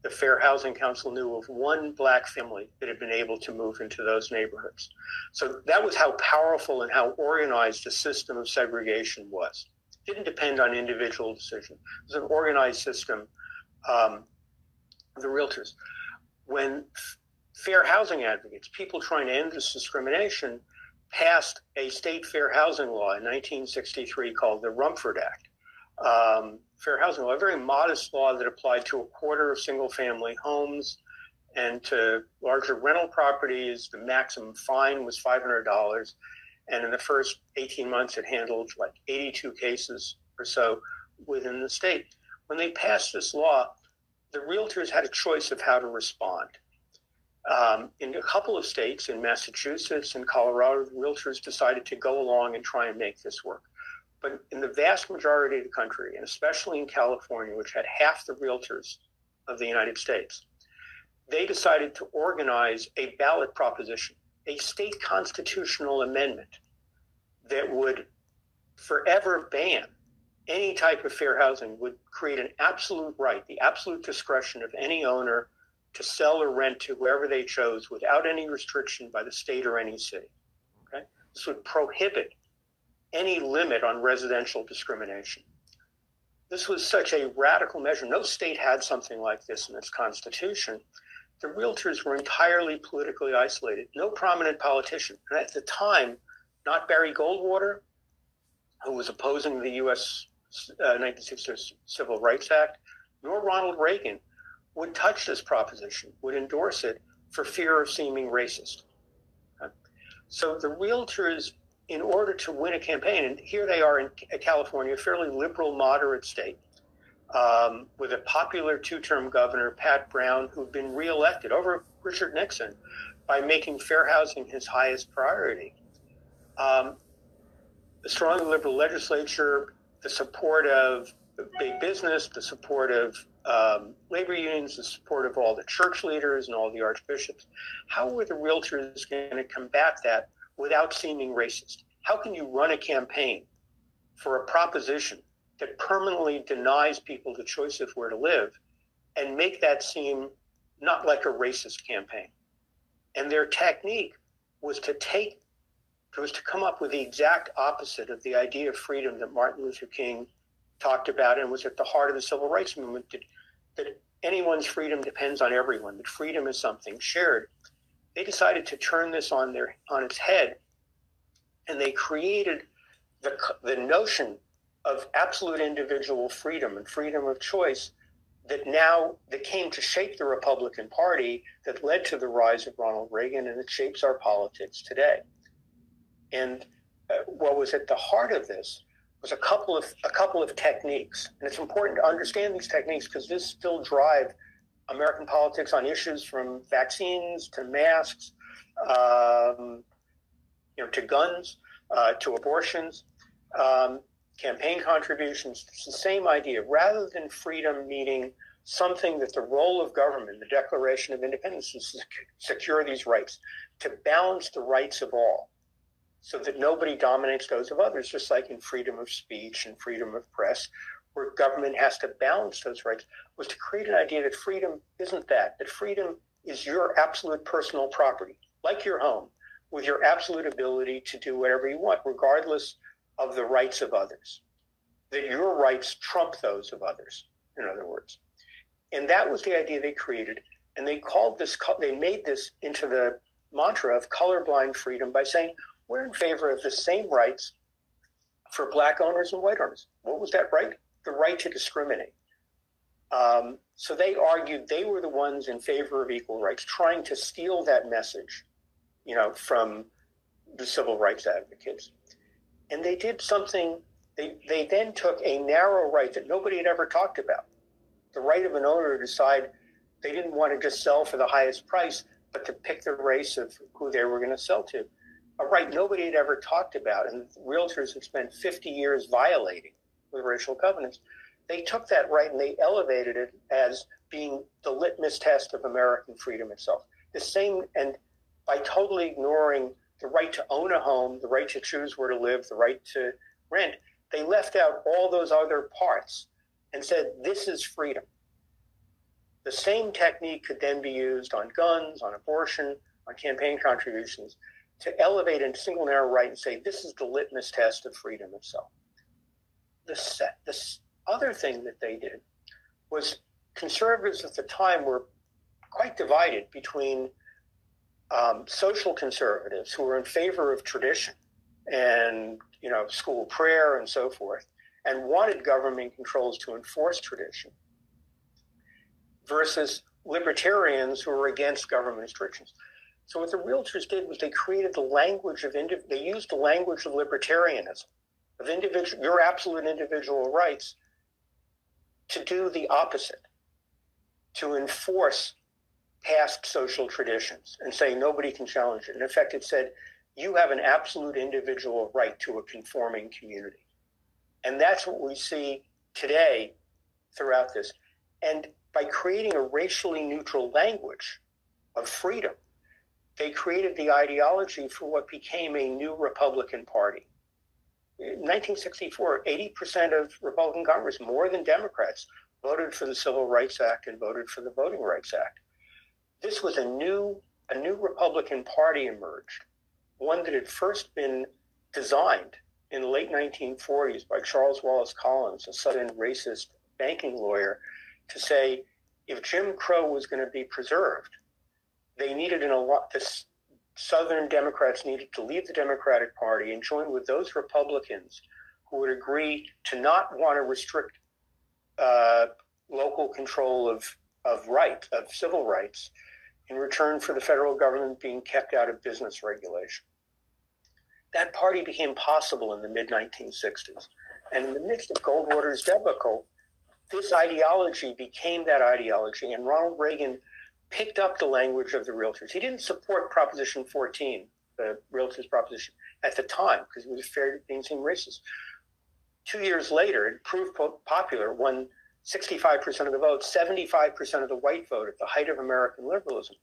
the Fair Housing Council knew of one black family that had been able to move into those neighborhoods. So that was how powerful and how organized the system of segregation was. It didn't depend on individual decision. It was an organized system. Um, the realtors, when fair housing advocates, people trying to end this discrimination, passed a state fair housing law in 1963 called the Rumford Act. Um, fair housing law, a very modest law that applied to a quarter of single family homes and to larger rental properties. The maximum fine was $500. And in the first 18 months, it handled like 82 cases or so within the state. When they passed this law, the realtors had a choice of how to respond. Um, in a couple of states, in Massachusetts and Colorado, realtors decided to go along and try and make this work. But in the vast majority of the country, and especially in California, which had half the realtors of the United States, they decided to organize a ballot proposition, a state constitutional amendment that would forever ban any type of fair housing, would create an absolute right, the absolute discretion of any owner to sell or rent to whoever they chose without any restriction by the state or any city. Okay? This would prohibit any limit on residential discrimination. This was such a radical measure. No state had something like this in its constitution. The realtors were entirely politically isolated. No prominent politician. And at the time, not Barry Goldwater, who was opposing the U.S. Uh, 1960 Civil Rights Act, nor Ronald Reagan would touch this proposition, would endorse it for fear of seeming racist. So the realtors in order to win a campaign, and here they are in California, a fairly liberal, moderate state, um, with a popular two-term governor, Pat Brown, who'd been reelected over Richard Nixon by making fair housing his highest priority. Um, the strong liberal legislature, the support of big business, the support of um, labor unions, the support of all the church leaders and all the archbishops. How were the realtors going to combat that without seeming racist? How can you run a campaign for a proposition that permanently denies people the choice of where to live and make that seem not like a racist campaign? And their technique was to take was to come up with the exact opposite of the idea of freedom that Martin Luther King talked about and was at the heart of the civil rights movement that, that anyone's freedom depends on everyone, that freedom is something shared. They decided to turn this on their on its head and they created the, the notion of absolute individual freedom and freedom of choice that now that came to shape the Republican Party that led to the rise of Ronald Reagan and it shapes our politics today. And uh, what was at the heart of this was a couple of a couple of techniques, and it's important to understand these techniques because this still drive American politics on issues from vaccines to masks, um, you know, to guns, uh, to abortions, um, campaign contributions. It's the same idea. Rather than freedom meaning something that the role of government, the Declaration of Independence, is to secure these rights, to balance the rights of all so that nobody dominates those of others, just like in freedom of speech and freedom of press, where government has to balance those rights, was to create an idea that freedom isn't that, that freedom is your absolute personal property, like your home, with your absolute ability to do whatever you want, regardless of the rights of others. That your rights trump those of others, in other words. And that was the idea they created. And they called this, they made this into the mantra of colorblind freedom by saying, we're in favor of the same rights for black owners and white owners. What was that right? The right to discriminate. Um, so they argued they were the ones in favor of equal rights, trying to steal that message, you know, from the civil rights advocates. And they did something. They they then took a narrow right that nobody had ever talked about, the right of an owner to decide they didn't want to just sell for the highest price, but to pick the race of who they were going to sell to a right nobody had ever talked about, and realtors have spent 50 years violating with racial covenants. They took that right and they elevated it as being the litmus test of American freedom itself. The same, and by totally ignoring the right to own a home, the right to choose where to live, the right to rent, they left out all those other parts and said, this is freedom. The same technique could then be used on guns, on abortion, on campaign contributions to elevate a single narrow right and say this is the litmus test of freedom itself. The set, this other thing that they did was conservatives at the time were quite divided between um, social conservatives who were in favor of tradition and you know school prayer and so forth, and wanted government controls to enforce tradition, versus libertarians who were against government restrictions. So what the realtors did was they created the language of they used the language of libertarianism, of individual your absolute individual rights, to do the opposite, to enforce past social traditions and say nobody can challenge it. In effect, it said you have an absolute individual right to a conforming community, and that's what we see today throughout this. And by creating a racially neutral language of freedom, they created the ideology for what became a new Republican Party. In 1964, 80% of Republican Congress, more than Democrats, voted for the Civil Rights Act and voted for the Voting Rights Act. This was a new, a new Republican Party emerged, one that had first been designed in the late 1940s by Charles Wallace Collins, a Southern racist banking lawyer, to say if Jim Crow was going to be preserved, they needed an, this Southern Democrats needed to leave the Democratic Party and join with those Republicans who would agree to not want to restrict uh, local control of, of right, of civil rights, in return for the federal government being kept out of business regulation. That party became possible in the mid 1960s. And in the midst of Goldwater's debacle, this ideology became that ideology, and Ronald Reagan picked up the language of the realtors. He didn't support Proposition 14, the realtors proposition, at the time because he was of being seen racist. Two years later, it proved popular won 65% of the vote, 75% of the white vote at the height of American liberalism.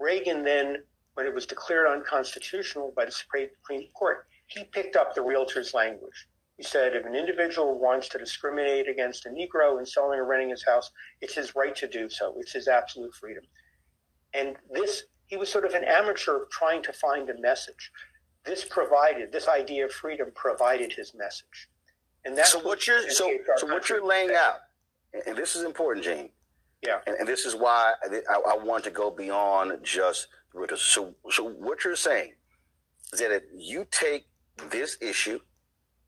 Reagan then, when it was declared unconstitutional by the Supreme Court, he picked up the realtor's language. He said if an individual wants to discriminate against a Negro in selling or renting his house, it's his right to do so. It's his absolute freedom. And this, he was sort of an amateur trying to find a message. This provided, this idea of freedom provided his message. And that's so what you're so, so what you're laying out, and this is important, Gene. Yeah. And, and this is why I, I, want to go beyond just so so what you're saying is that if you take this issue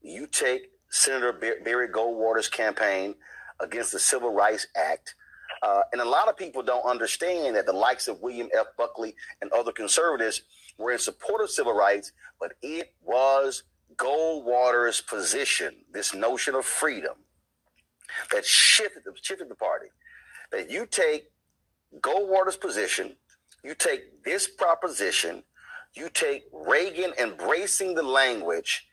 you take Senator Barry Goldwater's campaign against the Civil Rights Act. Uh, and a lot of people don't understand that the likes of William F. Buckley and other conservatives were in support of civil rights, but it was Goldwater's position, this notion of freedom, that shifted, shifted the party. That you take Goldwater's position, you take this proposition, you take Reagan embracing the language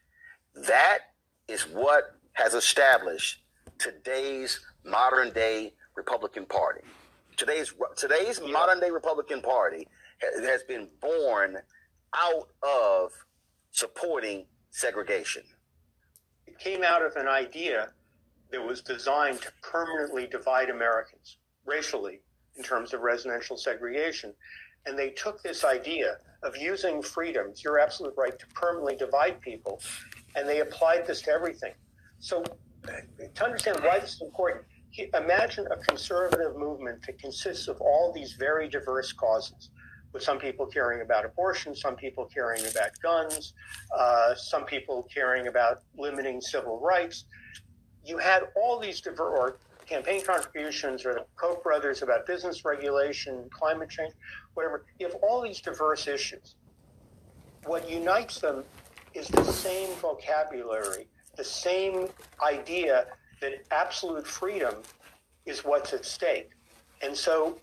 that is what has established today's modern day Republican Party. Today's today's yeah. modern day Republican Party has been born out of supporting segregation. It came out of an idea that was designed to permanently divide Americans racially in terms of residential segregation. And they took this idea of using freedoms, your absolute right to permanently divide people, and they applied this to everything. So, to understand why this is important, imagine a conservative movement that consists of all these very diverse causes, with some people caring about abortion, some people caring about guns, uh, some people caring about limiting civil rights. You had all these diverse, campaign contributions, or the Koch brothers about business regulation, climate change, whatever. You have all these diverse issues. What unites them is the same vocabulary, the same idea that absolute freedom is what's at stake. And so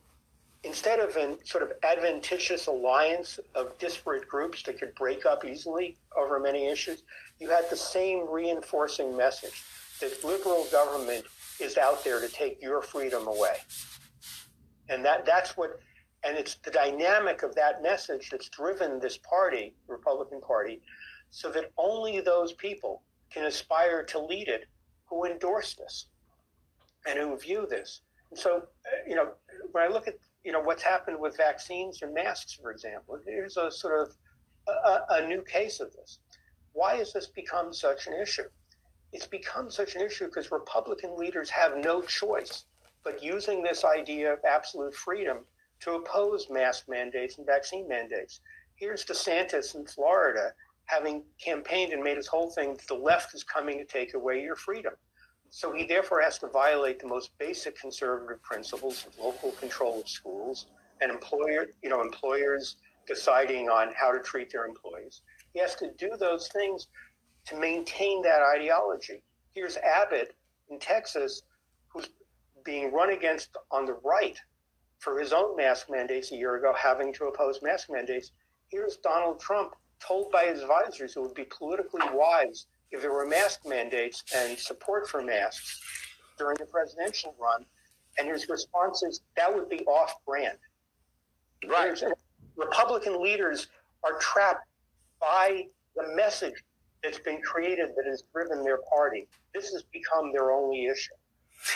instead of a sort of adventitious alliance of disparate groups that could break up easily over many issues, you had the same reinforcing message that liberal government is out there to take your freedom away. And that, that's what, and it's the dynamic of that message that's driven this party, Republican Party, so that only those people can aspire to lead it who endorse this and who view this. And so, uh, you know, when I look at, you know, what's happened with vaccines and masks, for example, here's a sort of a, a new case of this. Why has this become such an issue? It's become such an issue because Republican leaders have no choice but using this idea of absolute freedom to oppose mask mandates and vaccine mandates. Here's DeSantis in Florida having campaigned and made his whole thing the left is coming to take away your freedom. So he therefore has to violate the most basic conservative principles of local control of schools and employer, you know, employers deciding on how to treat their employees. He has to do those things to maintain that ideology. Here's Abbott in Texas, who's being run against on the right for his own mask mandates a year ago, having to oppose mask mandates. Here's Donald Trump told by his advisors it would be politically wise if there were mask mandates and support for masks during the presidential run. And his response is that would be off brand. Right. Republican leaders are trapped by the message that's been created that has driven their party. This has become their only issue.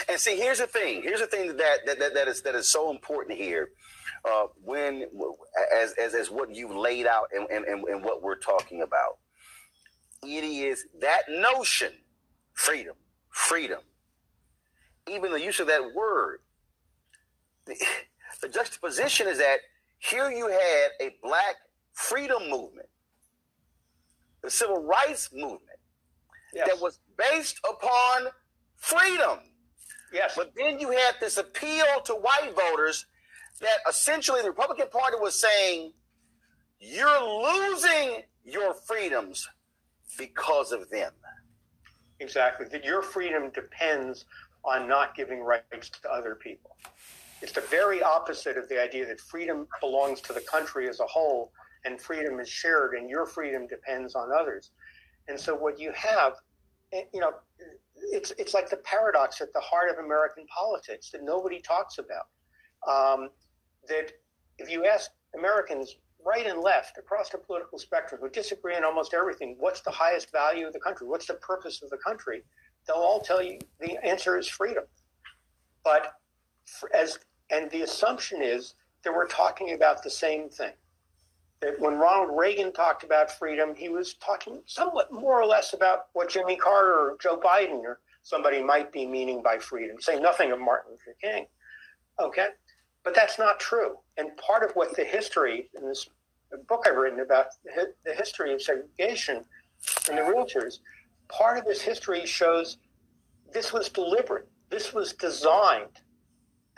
And see, here's the thing. Here's the thing that that, that, that is that is so important here. Uh, when as, as as what you've laid out and, and, and, and what we're talking about, it is that notion, freedom, freedom. Even the use of that word, the, the juxtaposition is that here you had a black freedom movement, the civil rights movement, yes. that was based upon freedom. Yes. But then you had this appeal to white voters that essentially the Republican Party was saying, you're losing your freedoms because of them. Exactly. That your freedom depends on not giving rights to other people. It's the very opposite of the idea that freedom belongs to the country as a whole and freedom is shared and your freedom depends on others. And so what you have, eh, you know, it's it's like the paradox at the heart of American politics that nobody talks about. Um, that if you ask Americans right and left across the political spectrum who disagree on almost everything, what's the highest value of the country? What's the purpose of the country? They'll all tell you the answer is freedom. But as and the assumption is that we're talking about the same thing. That when Ronald Reagan talked about freedom, he was talking somewhat more or less about what Jimmy Carter or Joe Biden or somebody might be meaning by freedom, saying nothing of Martin Luther King. Okay? But that's not true. And part of what the history in this book I've written about the history of segregation and the realtors, part of this history shows this was deliberate. This was designed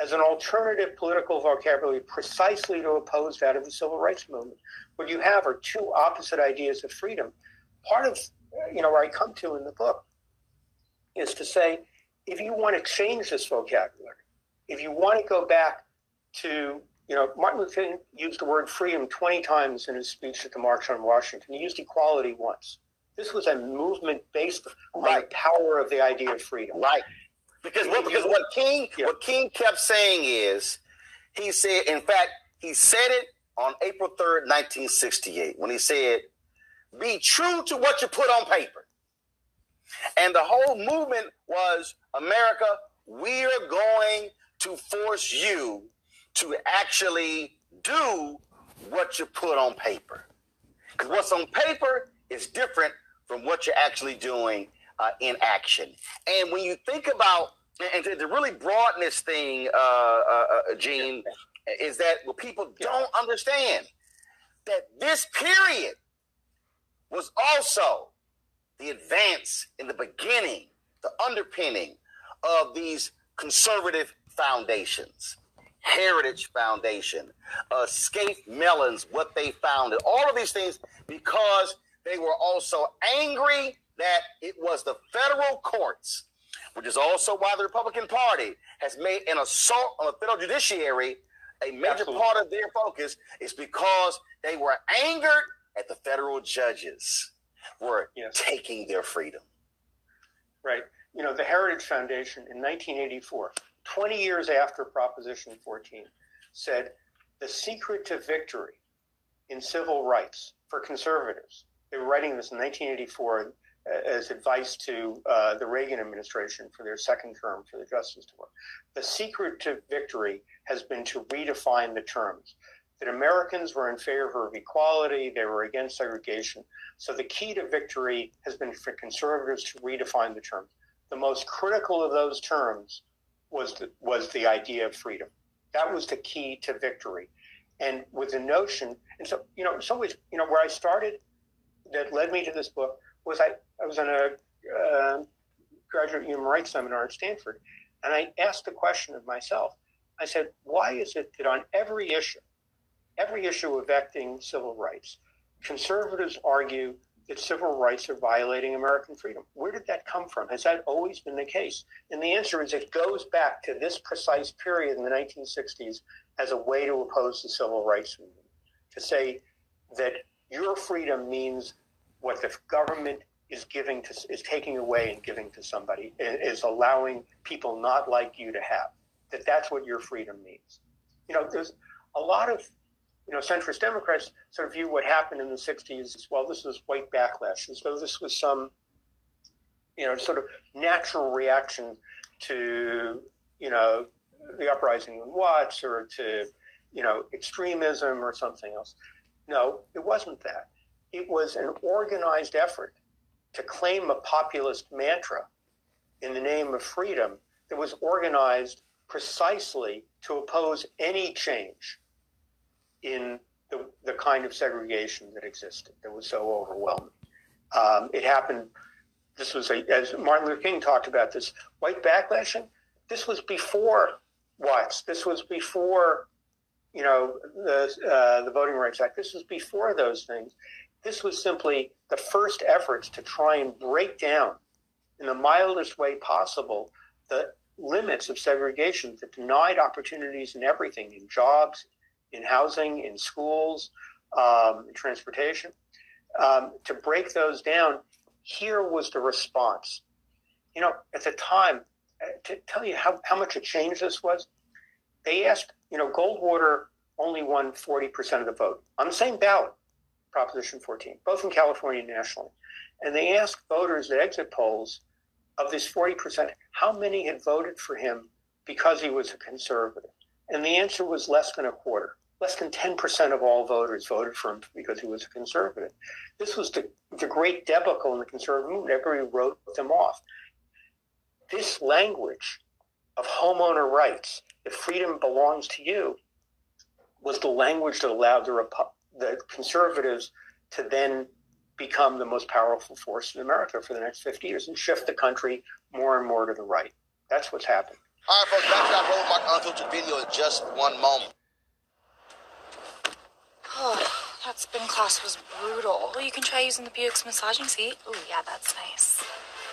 as an alternative political vocabulary precisely to oppose that of the civil rights movement. What you have are two opposite ideas of freedom. Part of you know where I come to in the book is to say if you want to change this vocabulary, if you want to go back to you know Martin Luther King used the word freedom 20 times in his speech at the March on Washington. He used equality once. This was a movement based on the power of the idea of freedom. Right. Because what, because what King yeah. what King kept saying is, he said, in fact, he said it on April 3rd, 1968, when he said, be true to what you put on paper. And the whole movement was America, we are going to force you to actually do what you put on paper. Because what's on paper is different from what you're actually doing uh, in action. And when you think about, and to, to really broaden this thing, uh, uh, uh Gene, is that what people don't understand that this period was also the advance in the beginning, the underpinning of these conservative foundations. Heritage Foundation, uh, Scaife Mellons, what they founded, all of these things because they were also angry that it was the federal courts, which is also why the Republican Party has made an assault on the federal judiciary a major Absolutely. part of their focus is because they were angered at the federal judges were yes. taking their freedom. Right. You know, the Heritage Foundation in 1984, 20 years after Proposition 14, said the secret to victory in civil rights for conservatives. They were writing this in 1984 as advice to uh, the Reagan administration for their second term for the Justice Department. The secret to victory has been to redefine the terms. That Americans were in favor of equality, they were against segregation. So the key to victory has been for conservatives to redefine the terms. The most critical of those terms was the, was the idea of freedom. That was the key to victory. And with the notion, and so, you know, in some ways, you know, where I started that led me to this book was I, I was on a uh, graduate human rights seminar at Stanford, and I asked the question of myself. I said, why is it that on every issue, every issue affecting civil rights, conservatives argue that civil rights are violating American freedom. Where did that come from? Has that always been the case? And the answer is it goes back to this precise period in the 1960s as a way to oppose the civil rights movement, to say that your freedom means what the government is giving to is taking away and giving to somebody is allowing people not like you to have. that that's what your freedom means. You know, there's a lot of you know, centrist Democrats sort of view what happened in the 60s as well. This was white backlash, as though this was some, you know, sort of natural reaction to, you know, the uprising in Watts or to, you know, extremism or something else. No, it wasn't that. It was an organized effort to claim a populist mantra in the name of freedom that was organized precisely to oppose any change in the, the kind of segregation that existed that was so overwhelming. Um, it happened, this was a, as Martin Luther King talked about this, white backlashing, this was before Watts, this was before, you know, the, uh, the Voting Rights Act, this was before those things. This was simply the first efforts to try and break down in the mildest way possible the limits of segregation that denied opportunities in everything in jobs, in housing, in schools, um, in transportation. Um, to break those down, here was the response. You know, at the time, uh, to tell you how, how much a change this was, they asked, you know, Goldwater only won 40% of the vote on the same ballot, Proposition 14, both in California and nationally. And they asked voters at exit polls of this 40%, how many had voted for him because he was a conservative? And the answer was less than a quarter less than 10% of all voters voted for him because he was a conservative. This was the, the great debacle in the conservative movement. Everybody wrote them off. This language of homeowner rights, that freedom belongs to you, was the language that allowed the, the conservatives to then become the most powerful force in America for the next 50 years and shift the country more and more to the right. That's what's happened. All right, folks, back to that Roland Martin Unfiltered video in just one moment. Oh, <sighs> that spin class was brutal. Well, you can try using the Buick's massaging seat. Oh, yeah, that's nice.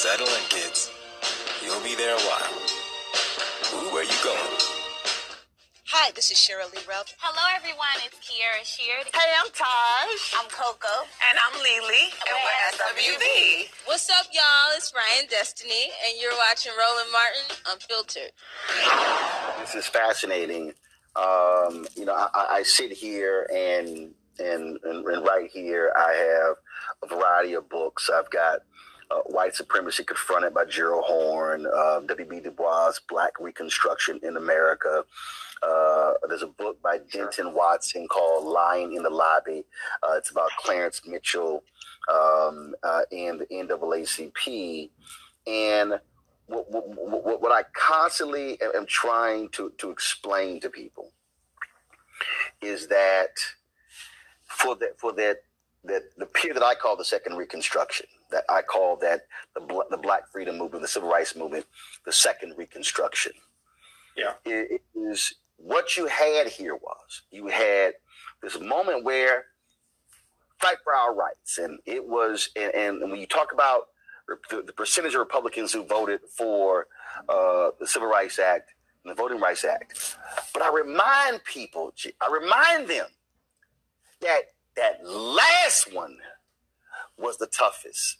Settle in, kids. You'll be there a while. Ooh, where you going? Hi, this is Sheryl Lee Ralph. Hello, everyone. It's Kiara Shear. Hey, I'm Taj. I'm Coco. And I'm Lily. And, and we're SWV. What's up, y'all? It's Ryan Destiny, and you're watching Roland Martin Unfiltered. This is fascinating. Um, you know, I, I, sit here and, and, and and right here I have a variety of books. I've got uh, White Supremacy Confronted by Gerald Horne, uh, W.B. Du Bois, Black Reconstruction in America. Uh, there's a book by Denton Watson called Lion in the Lobby. Uh, it's about Clarence Mitchell um, uh, and the NAACP. And what, what, what I constantly am trying to, to explain to people is that for that for that that the period that I call the Second Reconstruction, that I call that the the Black Freedom Movement, the Civil Rights Movement, the Second Reconstruction. Yeah, it, it is what you had here was you had this moment where fight for our rights, and it was, and, and when you talk about the, the, percentage of Republicans who voted for uh, the Civil Rights Act and the Voting Rights Act, but I remind people, I remind them that that last one was the toughest.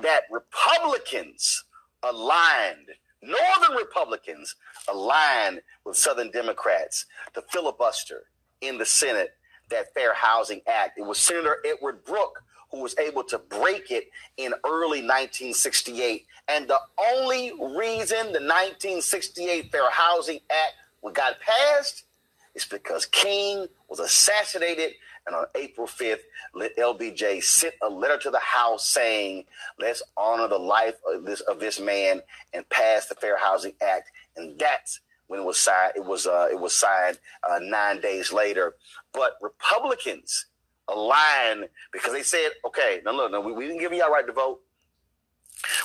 That Republicans aligned Northern Republicans aligned with Southern Democrats to filibuster in the Senate that Fair Housing Act. It was Senator Edward Brooke who was able to break it in early 1968. And the only reason the 1968 Fair Housing Act got passed is because King was assassinated and on April 5th, LBJ sent a letter to the House saying, let's honor the life of this, of this man and pass the Fair Housing Act. And that's when it was signed. It was, uh, it was signed uh, nine days later. But Republicans aligned because they said, okay, now look, no, we, we didn't give y'all right to vote.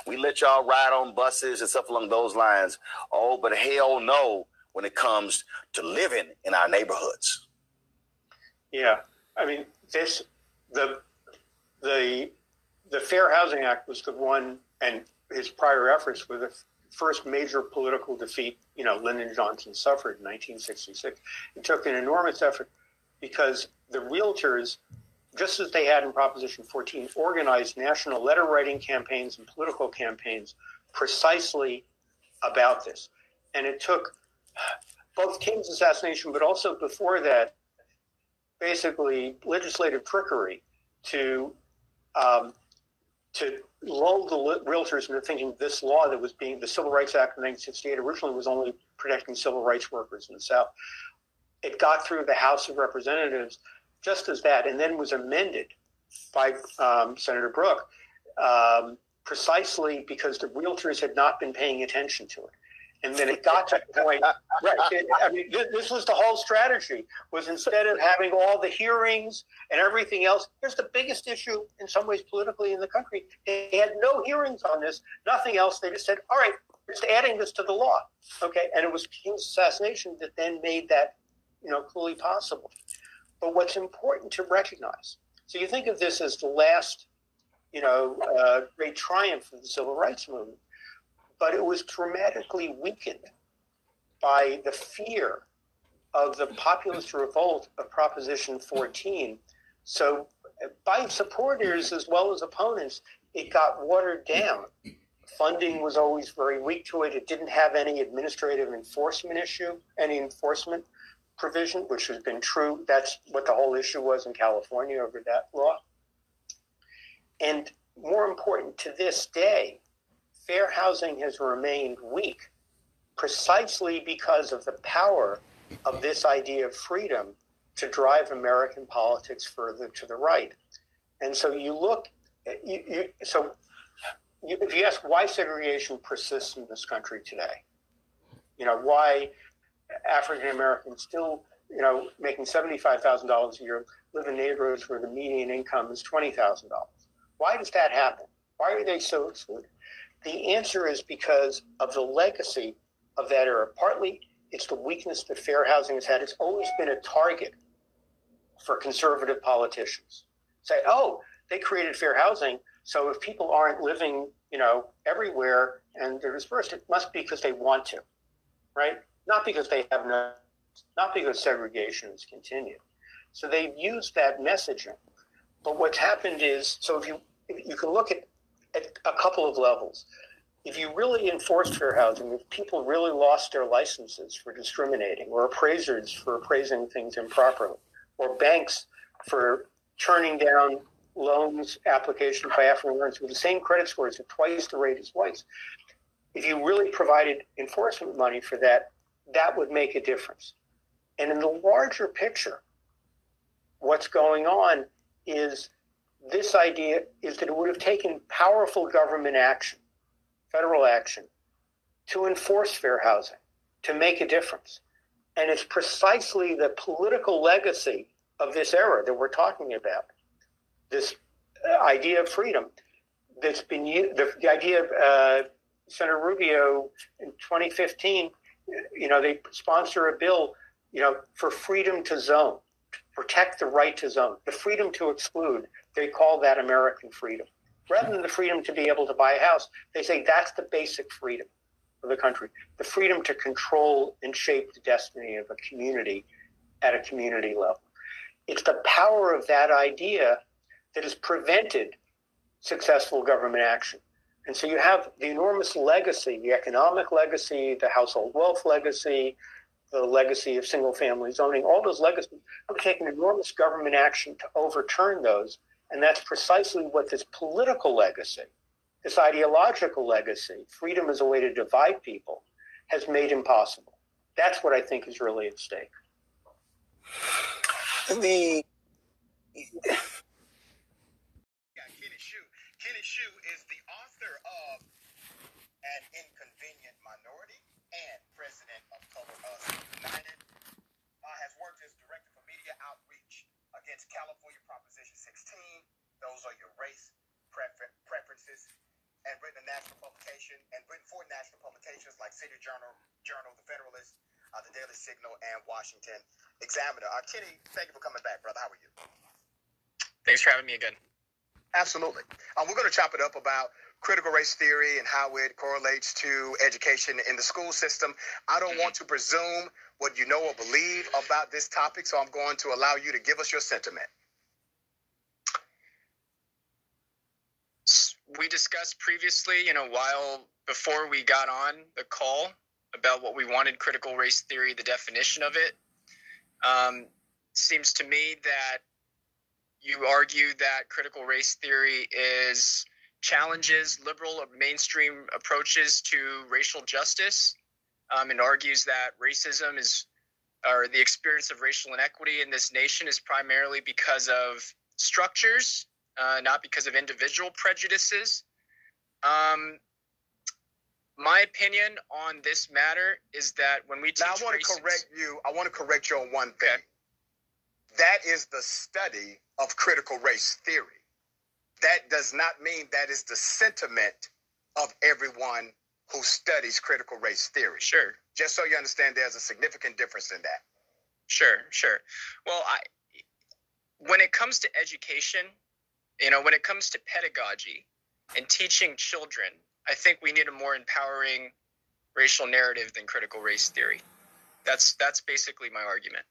We let y'all ride on buses and stuff along those lines. Oh, but hell no when it comes to living in our neighborhoods. Yeah, I mean this the the the Fair Housing Act was the one, and his prior efforts were the first major political defeat. You know, Lyndon Johnson suffered in 1966. It took an enormous effort because the realtors, just as they had in Proposition 14, organized national letter writing campaigns and political campaigns precisely about this. And it took both King's assassination, but also before that, basically legislative trickery to um, to lull the realtors into thinking this law that was being the Civil Rights Act of 1968 originally was only protecting civil rights workers in the South. It got through the House of Representatives just as that, and then was amended by um, Senator Brooke um, precisely because the realtors had not been paying attention to it. And then it got to the point, right? It, I mean, this was the whole strategy. Was instead of having all the hearings and everything else, here's the biggest issue in some ways politically in the country. They had no hearings on this, nothing else. They just said, all right, just adding this to the law, okay? And it was King's assassination that then made that, you know, clearly possible. But what's important to recognize, so you think of this as the last, you know, uh, great triumph of the civil rights movement but it was dramatically weakened by the fear of the populist revolt of Proposition 14. So, by supporters as well as opponents, it got watered down. Funding was always very weak to it. It didn't have any administrative enforcement issue, any enforcement provision, which has been true. That's what the whole issue was in California over that law. And more important to this day, fair housing has remained weak precisely because of the power of this idea of freedom to drive American politics further to the right. And so you look, you, you, so you, if you ask why segregation persists in this country today, you know, why African Americans still, you know, making $75,000 a year live in neighborhoods where the median income is $20,000. Why does that happen? Why are they so excluded? The answer is because of the legacy of that era. Partly, it's the weakness that fair housing has had. It's always been a target for conservative politicians. Say, oh, they created fair housing, so if people aren't living, you know, everywhere and they're dispersed, it must be because they want to, right? Not because they have no, not because segregation has continued. So they've used that messaging. But what's happened is, so if you if you can look at at a couple of levels. If you really enforced fair housing, if people really lost their licenses for discriminating, or appraisers for appraising things improperly, or banks for turning down loans applications by African Americans with the same credit scores at twice the rate as whites, if you really provided enforcement money for that, that would make a difference. And in the larger picture, what's going on is this idea is that it would have taken powerful government action, federal action, to enforce fair housing, to make a difference. And it's precisely the political legacy of this era that we're talking about. This uh, idea of freedom that's been the, the idea of uh, Senator Rubio in 2015. You know, they sponsor a bill, you know, for freedom to zone, to protect the right to zone, the freedom to exclude, they call that American freedom. Rather than the freedom to be able to buy a house, they say that's the basic freedom of the country the freedom to control and shape the destiny of a community at a community level. It's the power of that idea that has prevented successful government action. And so you have the enormous legacy, the economic legacy, the household wealth legacy, the legacy of single family zoning, all those legacies have taken enormous government action to overturn those and that's precisely what this political legacy, this ideological legacy, freedom as a way to divide people, has made impossible. That's what I think is really at stake. The Kenny Xu. Kenny Xu is the author of An Inconvenient Minority and president of Color Us United. Uh, has worked as director for media outreach against California Proposition 16. Those are your race prefer- preferences. and written a national publication and written for national publications like City Journal, Journal, The Federalist, uh, The Daily Signal, and Washington Examiner. Uh, Kenny, thank you for coming back, brother. How are you? Thanks for having me again. Absolutely. Uh, we're going to chop it up about critical race theory and how it correlates to education in the school system. I don't want to presume what you know or believe about this topic, so I'm going to allow you to give us your sentiment. We discussed previously, you know, while before we got on the call about what we wanted critical race theory, the definition of it. Um, seems to me that you argue that critical race theory is challenges liberal or mainstream approaches to racial justice um, and argues that racism is or the experience of racial inequity in this nation is primarily because of structures, uh, not because of individual prejudices. Um, my opinion on this matter is that when we teach now, I want to correct you. I want to correct you on one thing. Okay. That is the study of critical race theory. That does not mean that is the sentiment of everyone who studies critical race theory. Sure. Just so you understand, there's a significant difference in that. Sure, sure. Well, I, when it comes to education, you know, when it comes to pedagogy and teaching children, I think we need a more empowering racial narrative than critical race theory. That's that's basically my argument.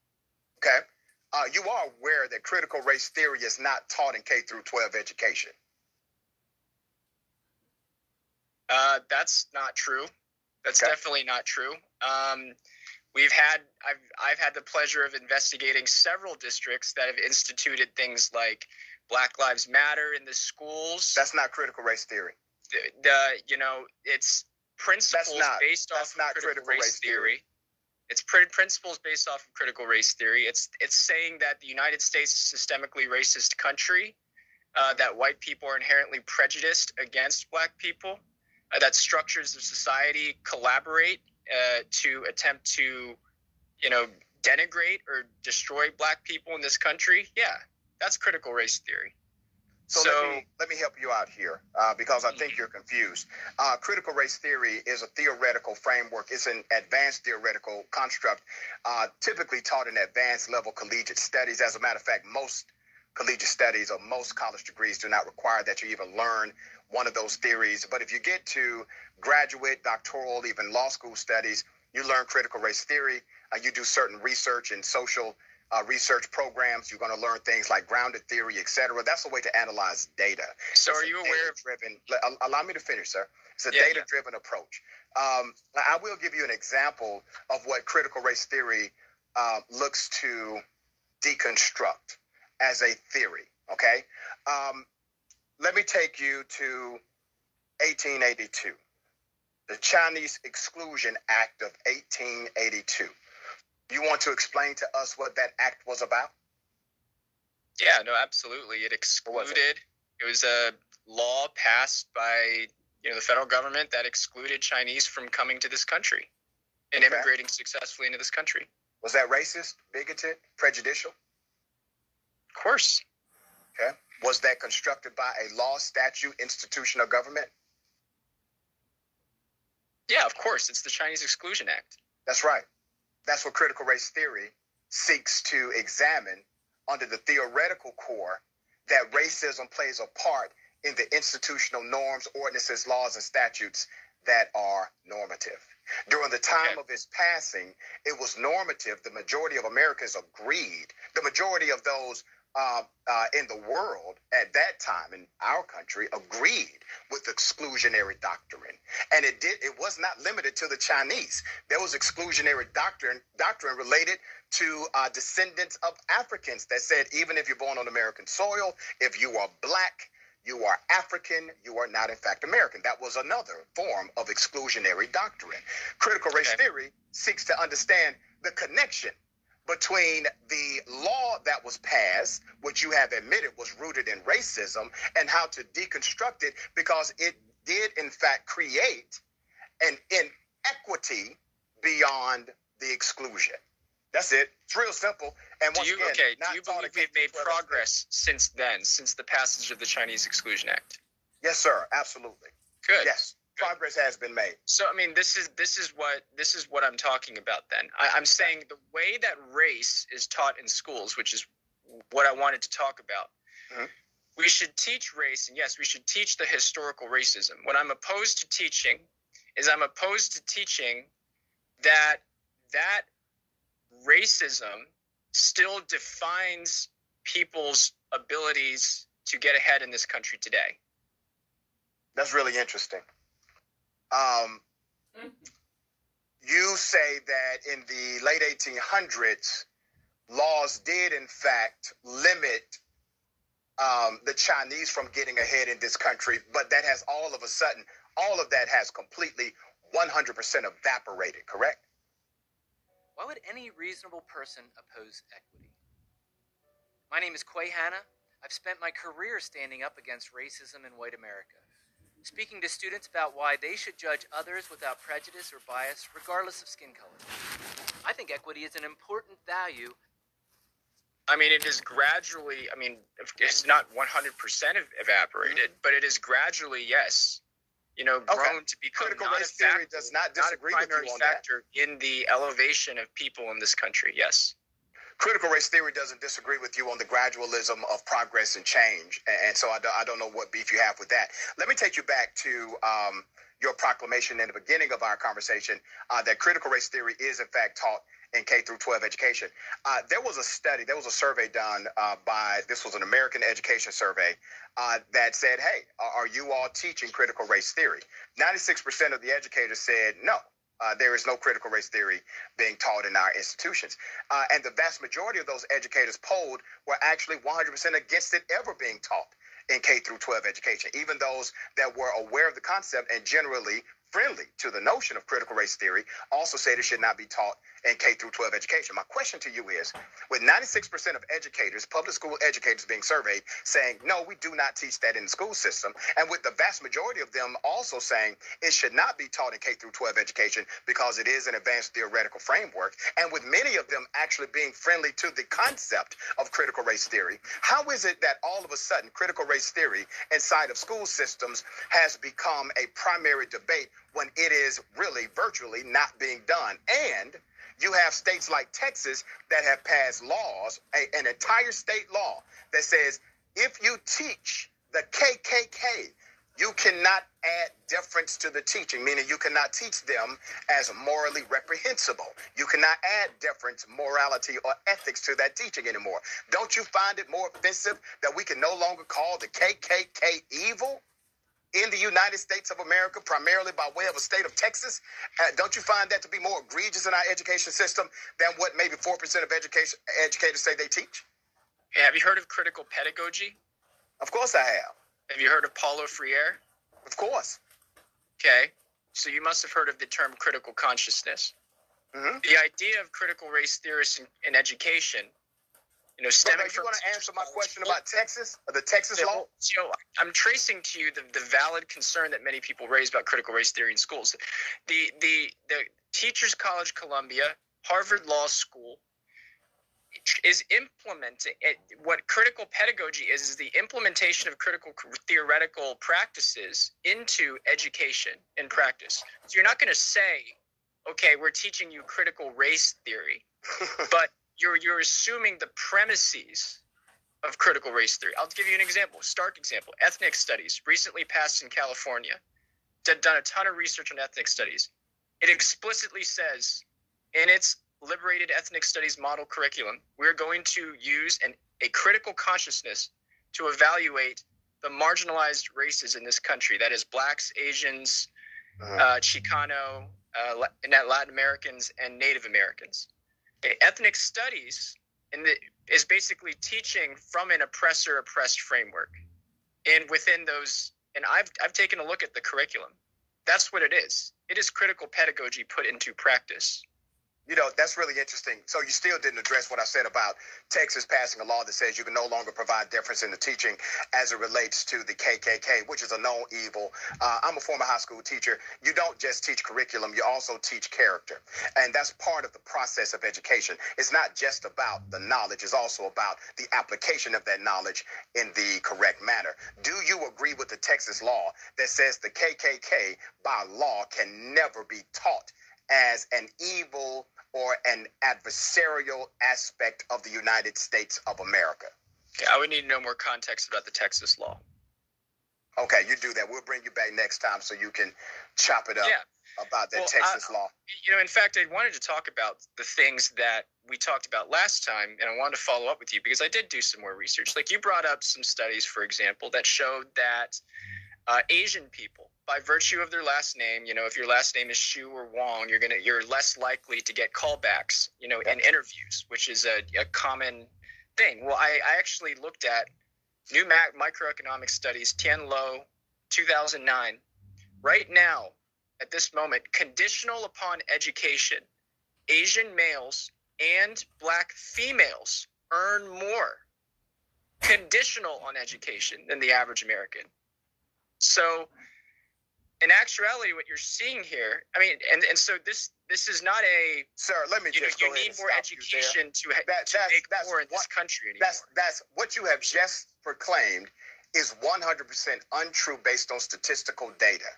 Okay. Uh, you are aware that critical race theory is not taught in K through 12 education. Uh, that's not true. That's okay. definitely not true. Um, we've had I've I've had the pleasure of investigating several districts that have instituted things like Black Lives Matter in the schools. That's not critical race theory. The, the you know it's principles not, based off of critical, critical, race, race theory. theory. It's principles based off of critical race theory. It's it's saying that the United States is a systemically racist country, uh, that white people are inherently prejudiced against black people, uh, that structures of society collaborate uh, to attempt to, you know, denigrate or destroy black people in this country. Yeah, that's critical race theory. So, so let, me, let me help you out here uh, because I think you're confused. Uh, critical race theory is a theoretical framework. It's an advanced theoretical construct, uh, typically taught in advanced level collegiate studies. As a matter of fact, most collegiate studies or most college degrees do not require that you even learn one of those theories. But if you get to graduate, doctoral, even law school studies, you learn critical race theory. Uh, you do certain research in social uh, research programs. You're going to learn things like grounded theory, etc. That's a way to analyze data. So, it's are you aware of driven? Allow me to finish, sir. It's a yeah, data-driven yeah. approach. Um, I will give you an example of what critical race theory uh, looks to deconstruct as a theory. Okay, um, let me take you to 1882, the Chinese Exclusion Act of 1882. You want to explain to us what that act was about? Yeah, no, absolutely. It excluded. It? it? was a law passed by you know the federal government that excluded Chinese from coming to this country and okay. immigrating successfully into this country. Was that racist, bigoted, prejudicial? Of course. Okay. Was that constructed by a law, statute, institution, or government? Yeah, of course. It's the Chinese Exclusion Act. That's right. That's what critical race theory seeks to examine under the theoretical core that racism plays a part in the institutional norms, ordinances, laws, and statutes that are normative. During the time okay. of its passing, it was normative. The majority of Americans agreed. The majority of those uh, uh, in the world at that time in our country agreed with exclusionary doctrine, and it did. It was not limited to the Chinese. There was exclusionary doctrine doctrine related to uh, descendants of Africans that said even if you're born on American soil, if you are black, you are African, you are not in fact American. That was another form of exclusionary doctrine. Critical race okay. theory seeks to understand the connection between the law that was passed, which you have admitted was rooted in racism, and how to deconstruct it because it did, in fact, create an inequity beyond the exclusion. That's it. It's real simple. And do you, again, okay, do you believe we've made progress since then, since the passage of the Chinese Exclusion Act? Yes, sir. Absolutely. Good. Yes, progress has been made. So I mean, this is this is what this is what I'm talking about. Then I, I'm saying the way that race is taught in schools, which is what I wanted to talk about. Mm-hmm. We should teach race, and yes, we should teach the historical racism. What I'm opposed to teaching is I'm opposed to teaching that that racism still defines people's abilities to get ahead in this country today. That's really interesting. Um, you say that in the late 1800s, laws did in fact limit um, the Chinese from getting ahead in this country, but that has all of a sudden, all of that has completely 100% evaporated, correct? Why would any reasonable person oppose equity? My name is Quay Hanna. I've spent my career standing up against racism in white America, speaking to students about why they should judge others without prejudice or bias, regardless of skin color. I think equity is an important value I mean, it is gradually, I mean, it's not 100% evaporated, mm-hmm. but it is gradually, yes, you know, grown Okay. to become Critical not race a theory factor, does not not a disagree with you primary on that. factor in the elevation of people in this country. Yes. Critical race theory doesn't disagree with you on the gradualism of progress and change, and, so I don't, I don't know what beef you have with that. Let me take you back to um, your proclamation in the beginning of our conversation uh, that critical race theory is in fact taught in K through 12 education. Uh, there was a study, there was a survey done uh, by this was an American education survey uh, that said, "Hey, are you all teaching critical race theory?" 96% of the educators said no. Uh, there is no critical race theory being taught in our institutions. Uh, and the vast majority of those educators polled were actually 100% against it ever being taught in K through 12 education. Even those that were aware of the concept and generally friendly to the notion of critical race theory also said it should not be taught in K through 12 education. My question to you is with 96% of educators, public school educators being surveyed saying, no, we do not teach that in the school system, and with the vast majority of them also saying it should not be taught in K through 12 education because it is an advanced theoretical framework, and with many of them actually being friendly to the concept of critical race theory, how is it that all of a sudden critical race theory inside of school systems has become a primary debate when it is really virtually not being done? And you have states like Texas that have passed laws, a, an entire state law that says if you teach the KKK, you cannot add deference to the teaching, meaning you cannot teach them as morally reprehensible. You cannot add deference, morality, or ethics to that teaching anymore. Don't you find it more offensive that we can no longer call the KKK evil? In the United States of America, primarily by way of a state of Texas. Uh, don't you find that to be more egregious in our education system than what maybe 4% of education educators say they teach? Have you heard of critical pedagogy? Of course I have. Have you heard of Paulo Freire? Of course. Okay. So you must have heard of the term critical consciousness. Mm-hmm. The idea of critical race theorists in, in education, you know, stemming you want to answer my question about Texas, the Texas law? So I'm tracing to you the, the valid concern that many people raise about critical race theory in schools. The the the Teachers College Columbia, Harvard Law School is implementing it, what critical pedagogy is is the implementation of critical theoretical practices into education and practice. So you're not going to say, okay, we're teaching you critical race theory, <laughs> but you're you're assuming the premises of critical race theory. I'll give you an example, stark example. Ethnic studies recently passed in California. Did, done a ton of research on ethnic studies. It explicitly says in its liberated ethnic studies model curriculum, we're going to use an, a critical consciousness to evaluate the marginalized races in this country. That is blacks, Asians, uh, Chicano, uh, Latin Americans, and Native Americans. Ethnic studies in the, is basically teaching from an oppressor oppressed framework. And within those, and I've, I've taken a look at the curriculum. That's what it is. It is critical pedagogy put into practice. You know, that's really interesting. So you still didn't address what I said about Texas passing a law that says you can no longer provide deference in the teaching as it relates to the KKK, which is a known evil. Uh, I'm a former high school teacher. You don't just teach curriculum, you also teach character. And that's part of the process of education. It's not just about the knowledge, it's also about the application of that knowledge in the correct manner. Do you agree with the Texas law that says the KKK by law can never be taught as an evil or an adversarial aspect of the United States of America. Yeah, I would need to know more context about the Texas law. Okay, you do that. We'll bring you back next time so you can chop it up yeah. about that well, Texas I, law. You know, in fact, I wanted to talk about the things that we talked about last time, and I wanted to follow up with you because I did do some more research. Like you brought up some studies, for example, that showed that uh, Asian people, by virtue of their last name, you know, if your last name is Shu or Wong, you're gonna you're less likely to get callbacks, you know, in interviews, which is a, a common thing. Well, I, I actually looked at New Mac Microeconomic Studies, Tian Lo, 2009. Right now, at this moment, conditional upon education, Asian males and black females earn more conditional on education than the average American. So, in actuality, what you're seeing here, I mean, and, and so this this is not a sir. Let me you just you need more education to, ha- that, to that's, make that's more in what, this country anymore. That's that's what you have just proclaimed is 100% untrue based on statistical data.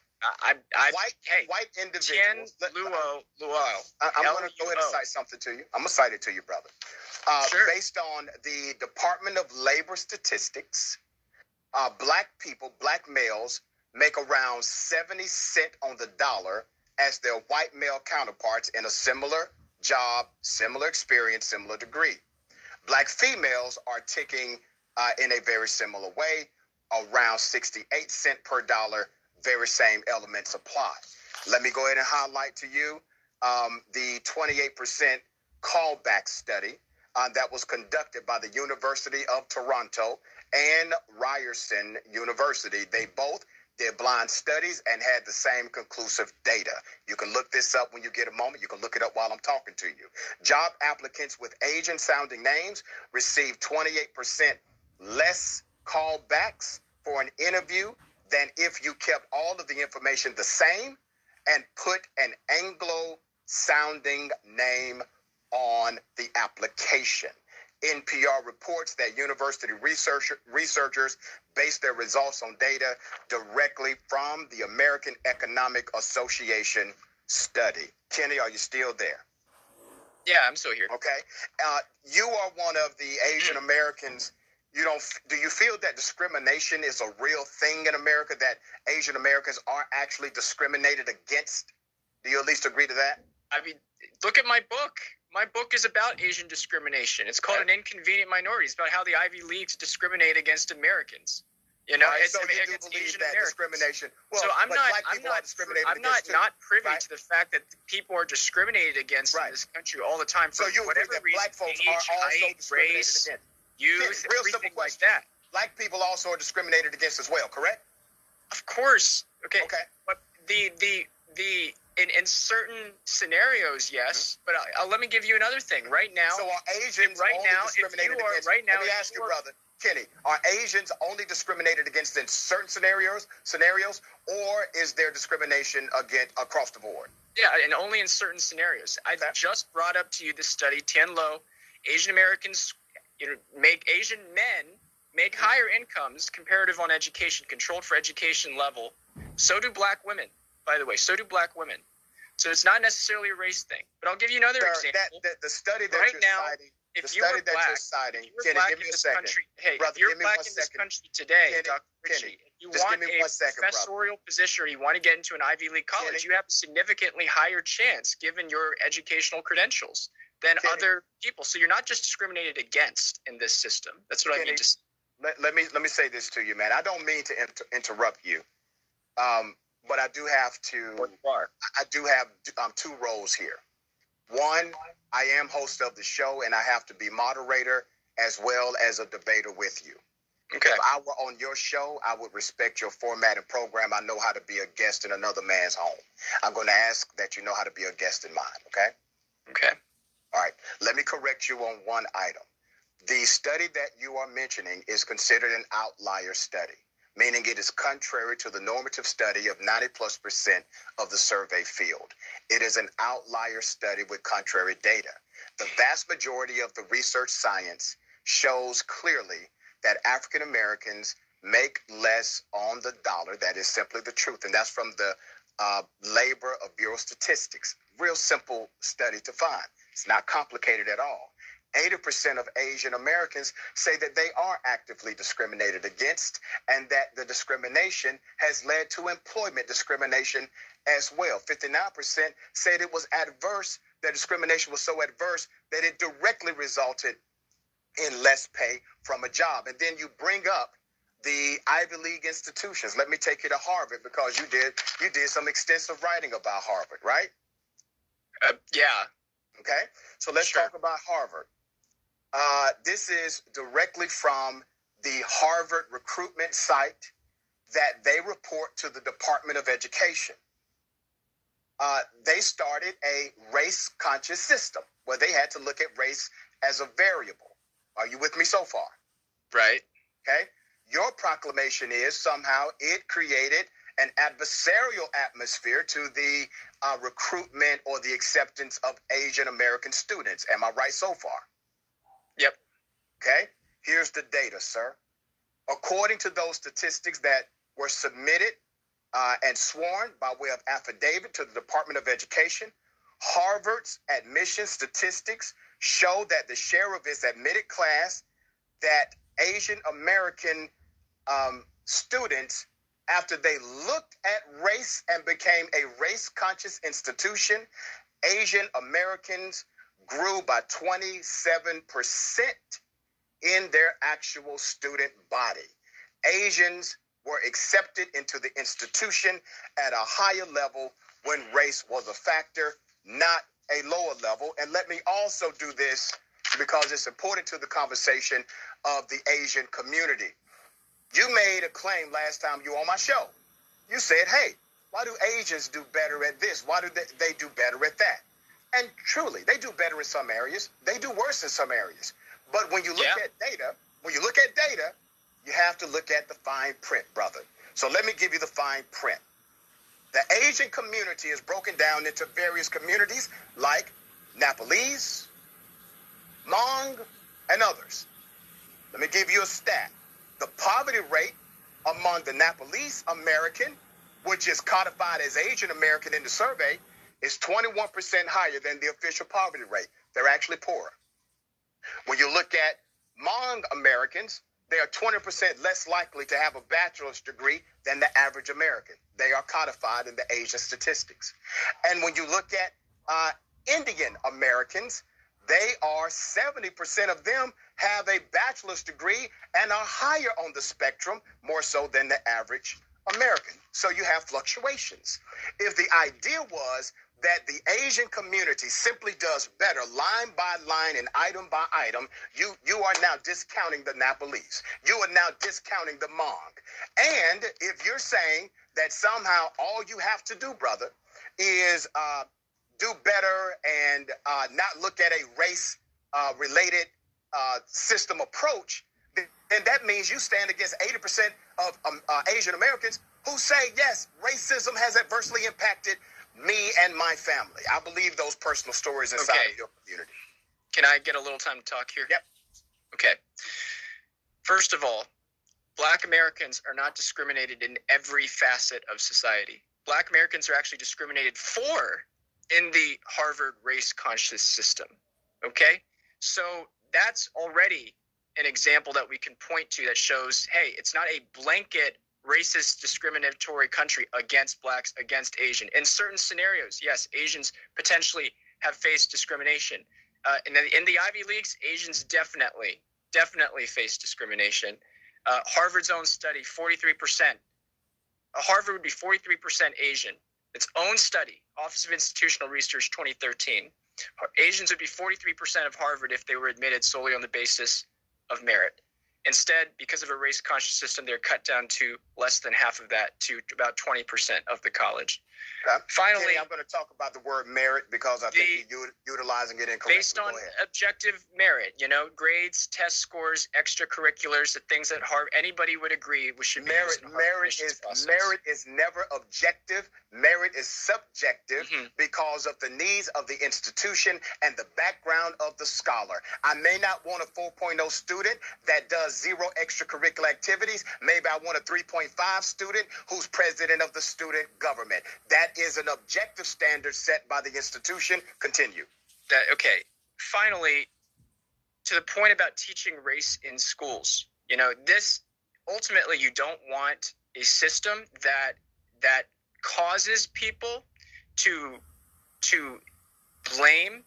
I, I, white hey, white individuals. Tian Luo Luo. I, I'm going to go ahead and cite something to you. I'm going to cite it to you, brother. Uh, Sure. Based on the Department of Labor statistics, uh, black people, black males, make around 70 cent on the dollar as their white male counterparts in a similar job, similar experience, similar degree. Black females are ticking uh, in a very similar way, around 68 cent per dollar, very same elements apply. Let me go ahead and highlight to you um, the 28% callback study uh, that was conducted by the University of Toronto and Ryerson University. They both did blind studies and had the same conclusive data. You can look this up when you get a moment. You can look it up while I'm talking to you. Job applicants with Asian sounding names receive 28% less callbacks for an interview than if you kept all of the information the same and put an Anglo sounding name on the application. NPR reports that university research, researchers base their results on data directly from the American Economic Association study. Kenny, are you still there? Yeah, I'm still here. Okay. Uh, you are one of the Asian Americans. You don't. Do you feel that discrimination is a real thing in America? That Asian Americans are actually discriminated against? Do you at least agree to that? I mean, look at my book. My book is about Asian discrimination. It's called An Inconvenient Minority. It's about how the Ivy Leagues discriminate against Americans. You know, right, it's, so I mean, you do believe Asian that Americans. discrimination. Well, so I'm not, I'm not, discriminated I'm not, too, not privy right? to the fact that people are discriminated against in this country all the time for So you agree whatever that reason, black folks age, are also height, discriminated race, against? youth, real simple like question. that. Black people also are discriminated against as well, correct? Of course. Okay. Okay. But the the the in, in certain scenarios, yes. But uh, uh, let me give you another thing. Right now, So are Asians right only now, if discriminated you are against? right now, let me ask you, are- brother Kenny, are Asians only discriminated against in certain scenarios, scenarios, or is there discrimination against across the board? Yeah, and only in certain scenarios. I just brought up to you the study Tian Lo, Asian Americans, you know, make Asian men make higher incomes comparative on education, controlled for education level. So do black women, by the way. So do black women. So it's not necessarily a race thing. But I'll give you another Sir, example. that, the, the study that right you're now, citing, if you study were that black, you're citing, if you were Kenny, black give me in a this second. country, hey, Brother, if you're black in this second. country today, Kenny, Dr. Richey, Kenny, if you just want give me a one second, brother. position or you want to get into an Ivy League college, you have a significantly higher chance given your educational credentials than other people. So you're not just discriminated against in this system. That's what I mean to say. let, let me let me say this to you, man. I don't mean to inter- interrupt you, um, but I do have to. I do have um, two roles here. One, I am host of the show, and I have to be moderator as well as a debater with you. Okay. If I were on your show, I would respect your format and program. I know how to be a guest in another man's home. I'm going to ask that you know how to be a guest in mine. Okay. Okay. All right. Let me correct you on one item. The study that you are mentioning is considered an outlier study, meaning it is contrary to the normative study of 90 plus percent of the survey field. It is an outlier study with contrary data. The vast majority of the research science shows clearly that African Americans make less on the dollar. That is simply the truth. And that's from the uh, labor of Bureau Statistics. Real simple study to find. It's not complicated at all. 80% of Asian Americans say that they are actively discriminated against and that the discrimination has led to employment discrimination as well. 59% said it was adverse, that discrimination was so adverse that it directly resulted in less pay from a job. And then you bring up the Ivy League institutions. Let me take you to Harvard because you did you did some extensive writing about Harvard, right? Uh, yeah. Okay. So let's sure. talk about Harvard. Uh, this is directly from the Harvard recruitment site that they report to the Department of Education. Uh, they started a race conscious system where they had to look at race as a variable. Are you with me so far? Right. Okay. Your proclamation is somehow it created an adversarial atmosphere to the uh, recruitment or the acceptance of Asian American students. Am I right so far? Okay. Here's the data, sir. According to those statistics that were submitted uh, and sworn by way of affidavit to the Department of Education, Harvard's admission statistics show that the share of its admitted class that Asian American um, students, after they looked at race and became a race conscious institution, Asian Americans grew by 27% in their actual student body. Asians were accepted into the institution at a higher level when race was a factor, not a lower level. And let me also do this because it's important to the conversation of the Asian community. You made a claim last time you were on my show. You said, hey, why do Asians do better at this? Why do they, they do better at that? And truly, they do better in some areas. They do worse in some areas. But when you look yeah. at data, when you look at data, you have to look at the fine print, brother. So let me give you the fine print. The Asian community is broken down into various communities like Nepalese, Hmong, and others. Let me give you a stat. The poverty rate among the Nepalese American, which is codified as Asian American in the survey, is 21% higher than the official poverty rate. They're actually poorer. When you look at Hmong Americans, they are 20% less likely to have a bachelor's degree than the average American. They are codified in the Asian statistics. And when you look at uh, Indian Americans, they are 70% of them have a bachelor's degree and are higher on the spectrum, more so than the average American. So you have fluctuations. If the idea was that the Asian community simply does better line by line and item by item, you, you are now discounting the Nepalese. You are now discounting the Hmong. And if you're saying that somehow all you have to do, brother, is uh, do better and uh, not look at a race uh, related uh, system approach, then that means you stand against 80% of um, uh, Asian Americans who say, yes, racism has adversely impacted me and my family. I believe those personal stories inside okay. of your community. Can I get a little time to talk here? Yep. Okay. First of all, black Americans are not discriminated in every facet of society. Black Americans are actually discriminated for in the Harvard race conscious system. Okay? So that's already an example that we can point to that shows hey, it's not a blanket racist, discriminatory country against blacks, against Asian. In certain scenarios, yes, Asians potentially have faced discrimination. Uh, in, the, in the Ivy Leagues, Asians definitely, definitely face discrimination. Uh, Harvard's own study, 43%. Uh, Harvard would be 43% Asian. Its own study, Office of Institutional Research 2013. Asians would be 43% of Harvard if they were admitted solely on the basis of merit. Instead, because of a race conscious system, they're cut down to less than half of that, to about 20% of the college. Finally, I'm going to talk about the word merit because I The- think you're utilizing it incorrectly. based on objective merit, you know, grades, test scores, extracurriculars, the things that Harvard anybody would agree we should merit merit is process. merit is never objective merit is subjective Mm-hmm. because of the needs of the institution and the background of the scholar i may not want a 4.0 student that does zero extracurricular activities maybe i want a 3.5 student who's president of the student government that is an objective standard set by the institution. Continue. That okay. Finally to the point about teaching race in schools you know this ultimately you don't want a system that that causes people to to blame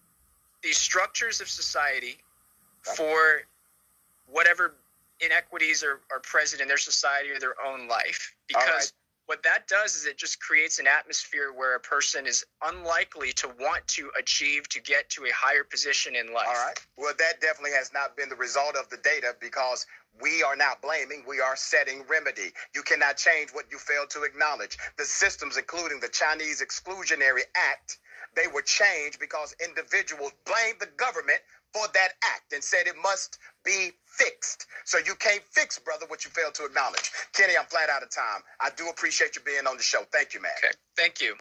the structures of society for whatever inequities are, are present in their society or their own life. Because. What that does is it just creates an atmosphere where a person is unlikely to want to achieve to get to a higher position in life All right. Well, that definitely has not been the result of the data because we are not blaming, we are setting remedy. You cannot change what you fail to acknowledge. The systems, including the Chinese Exclusionary Act, they were changed because individuals blamed the government for that act and said it must be fixed. So you can't fix, brother, what you failed to acknowledge. Kenny, I'm flat out of time. I do appreciate you being on the show. Thank you, man. Okay. Thank you.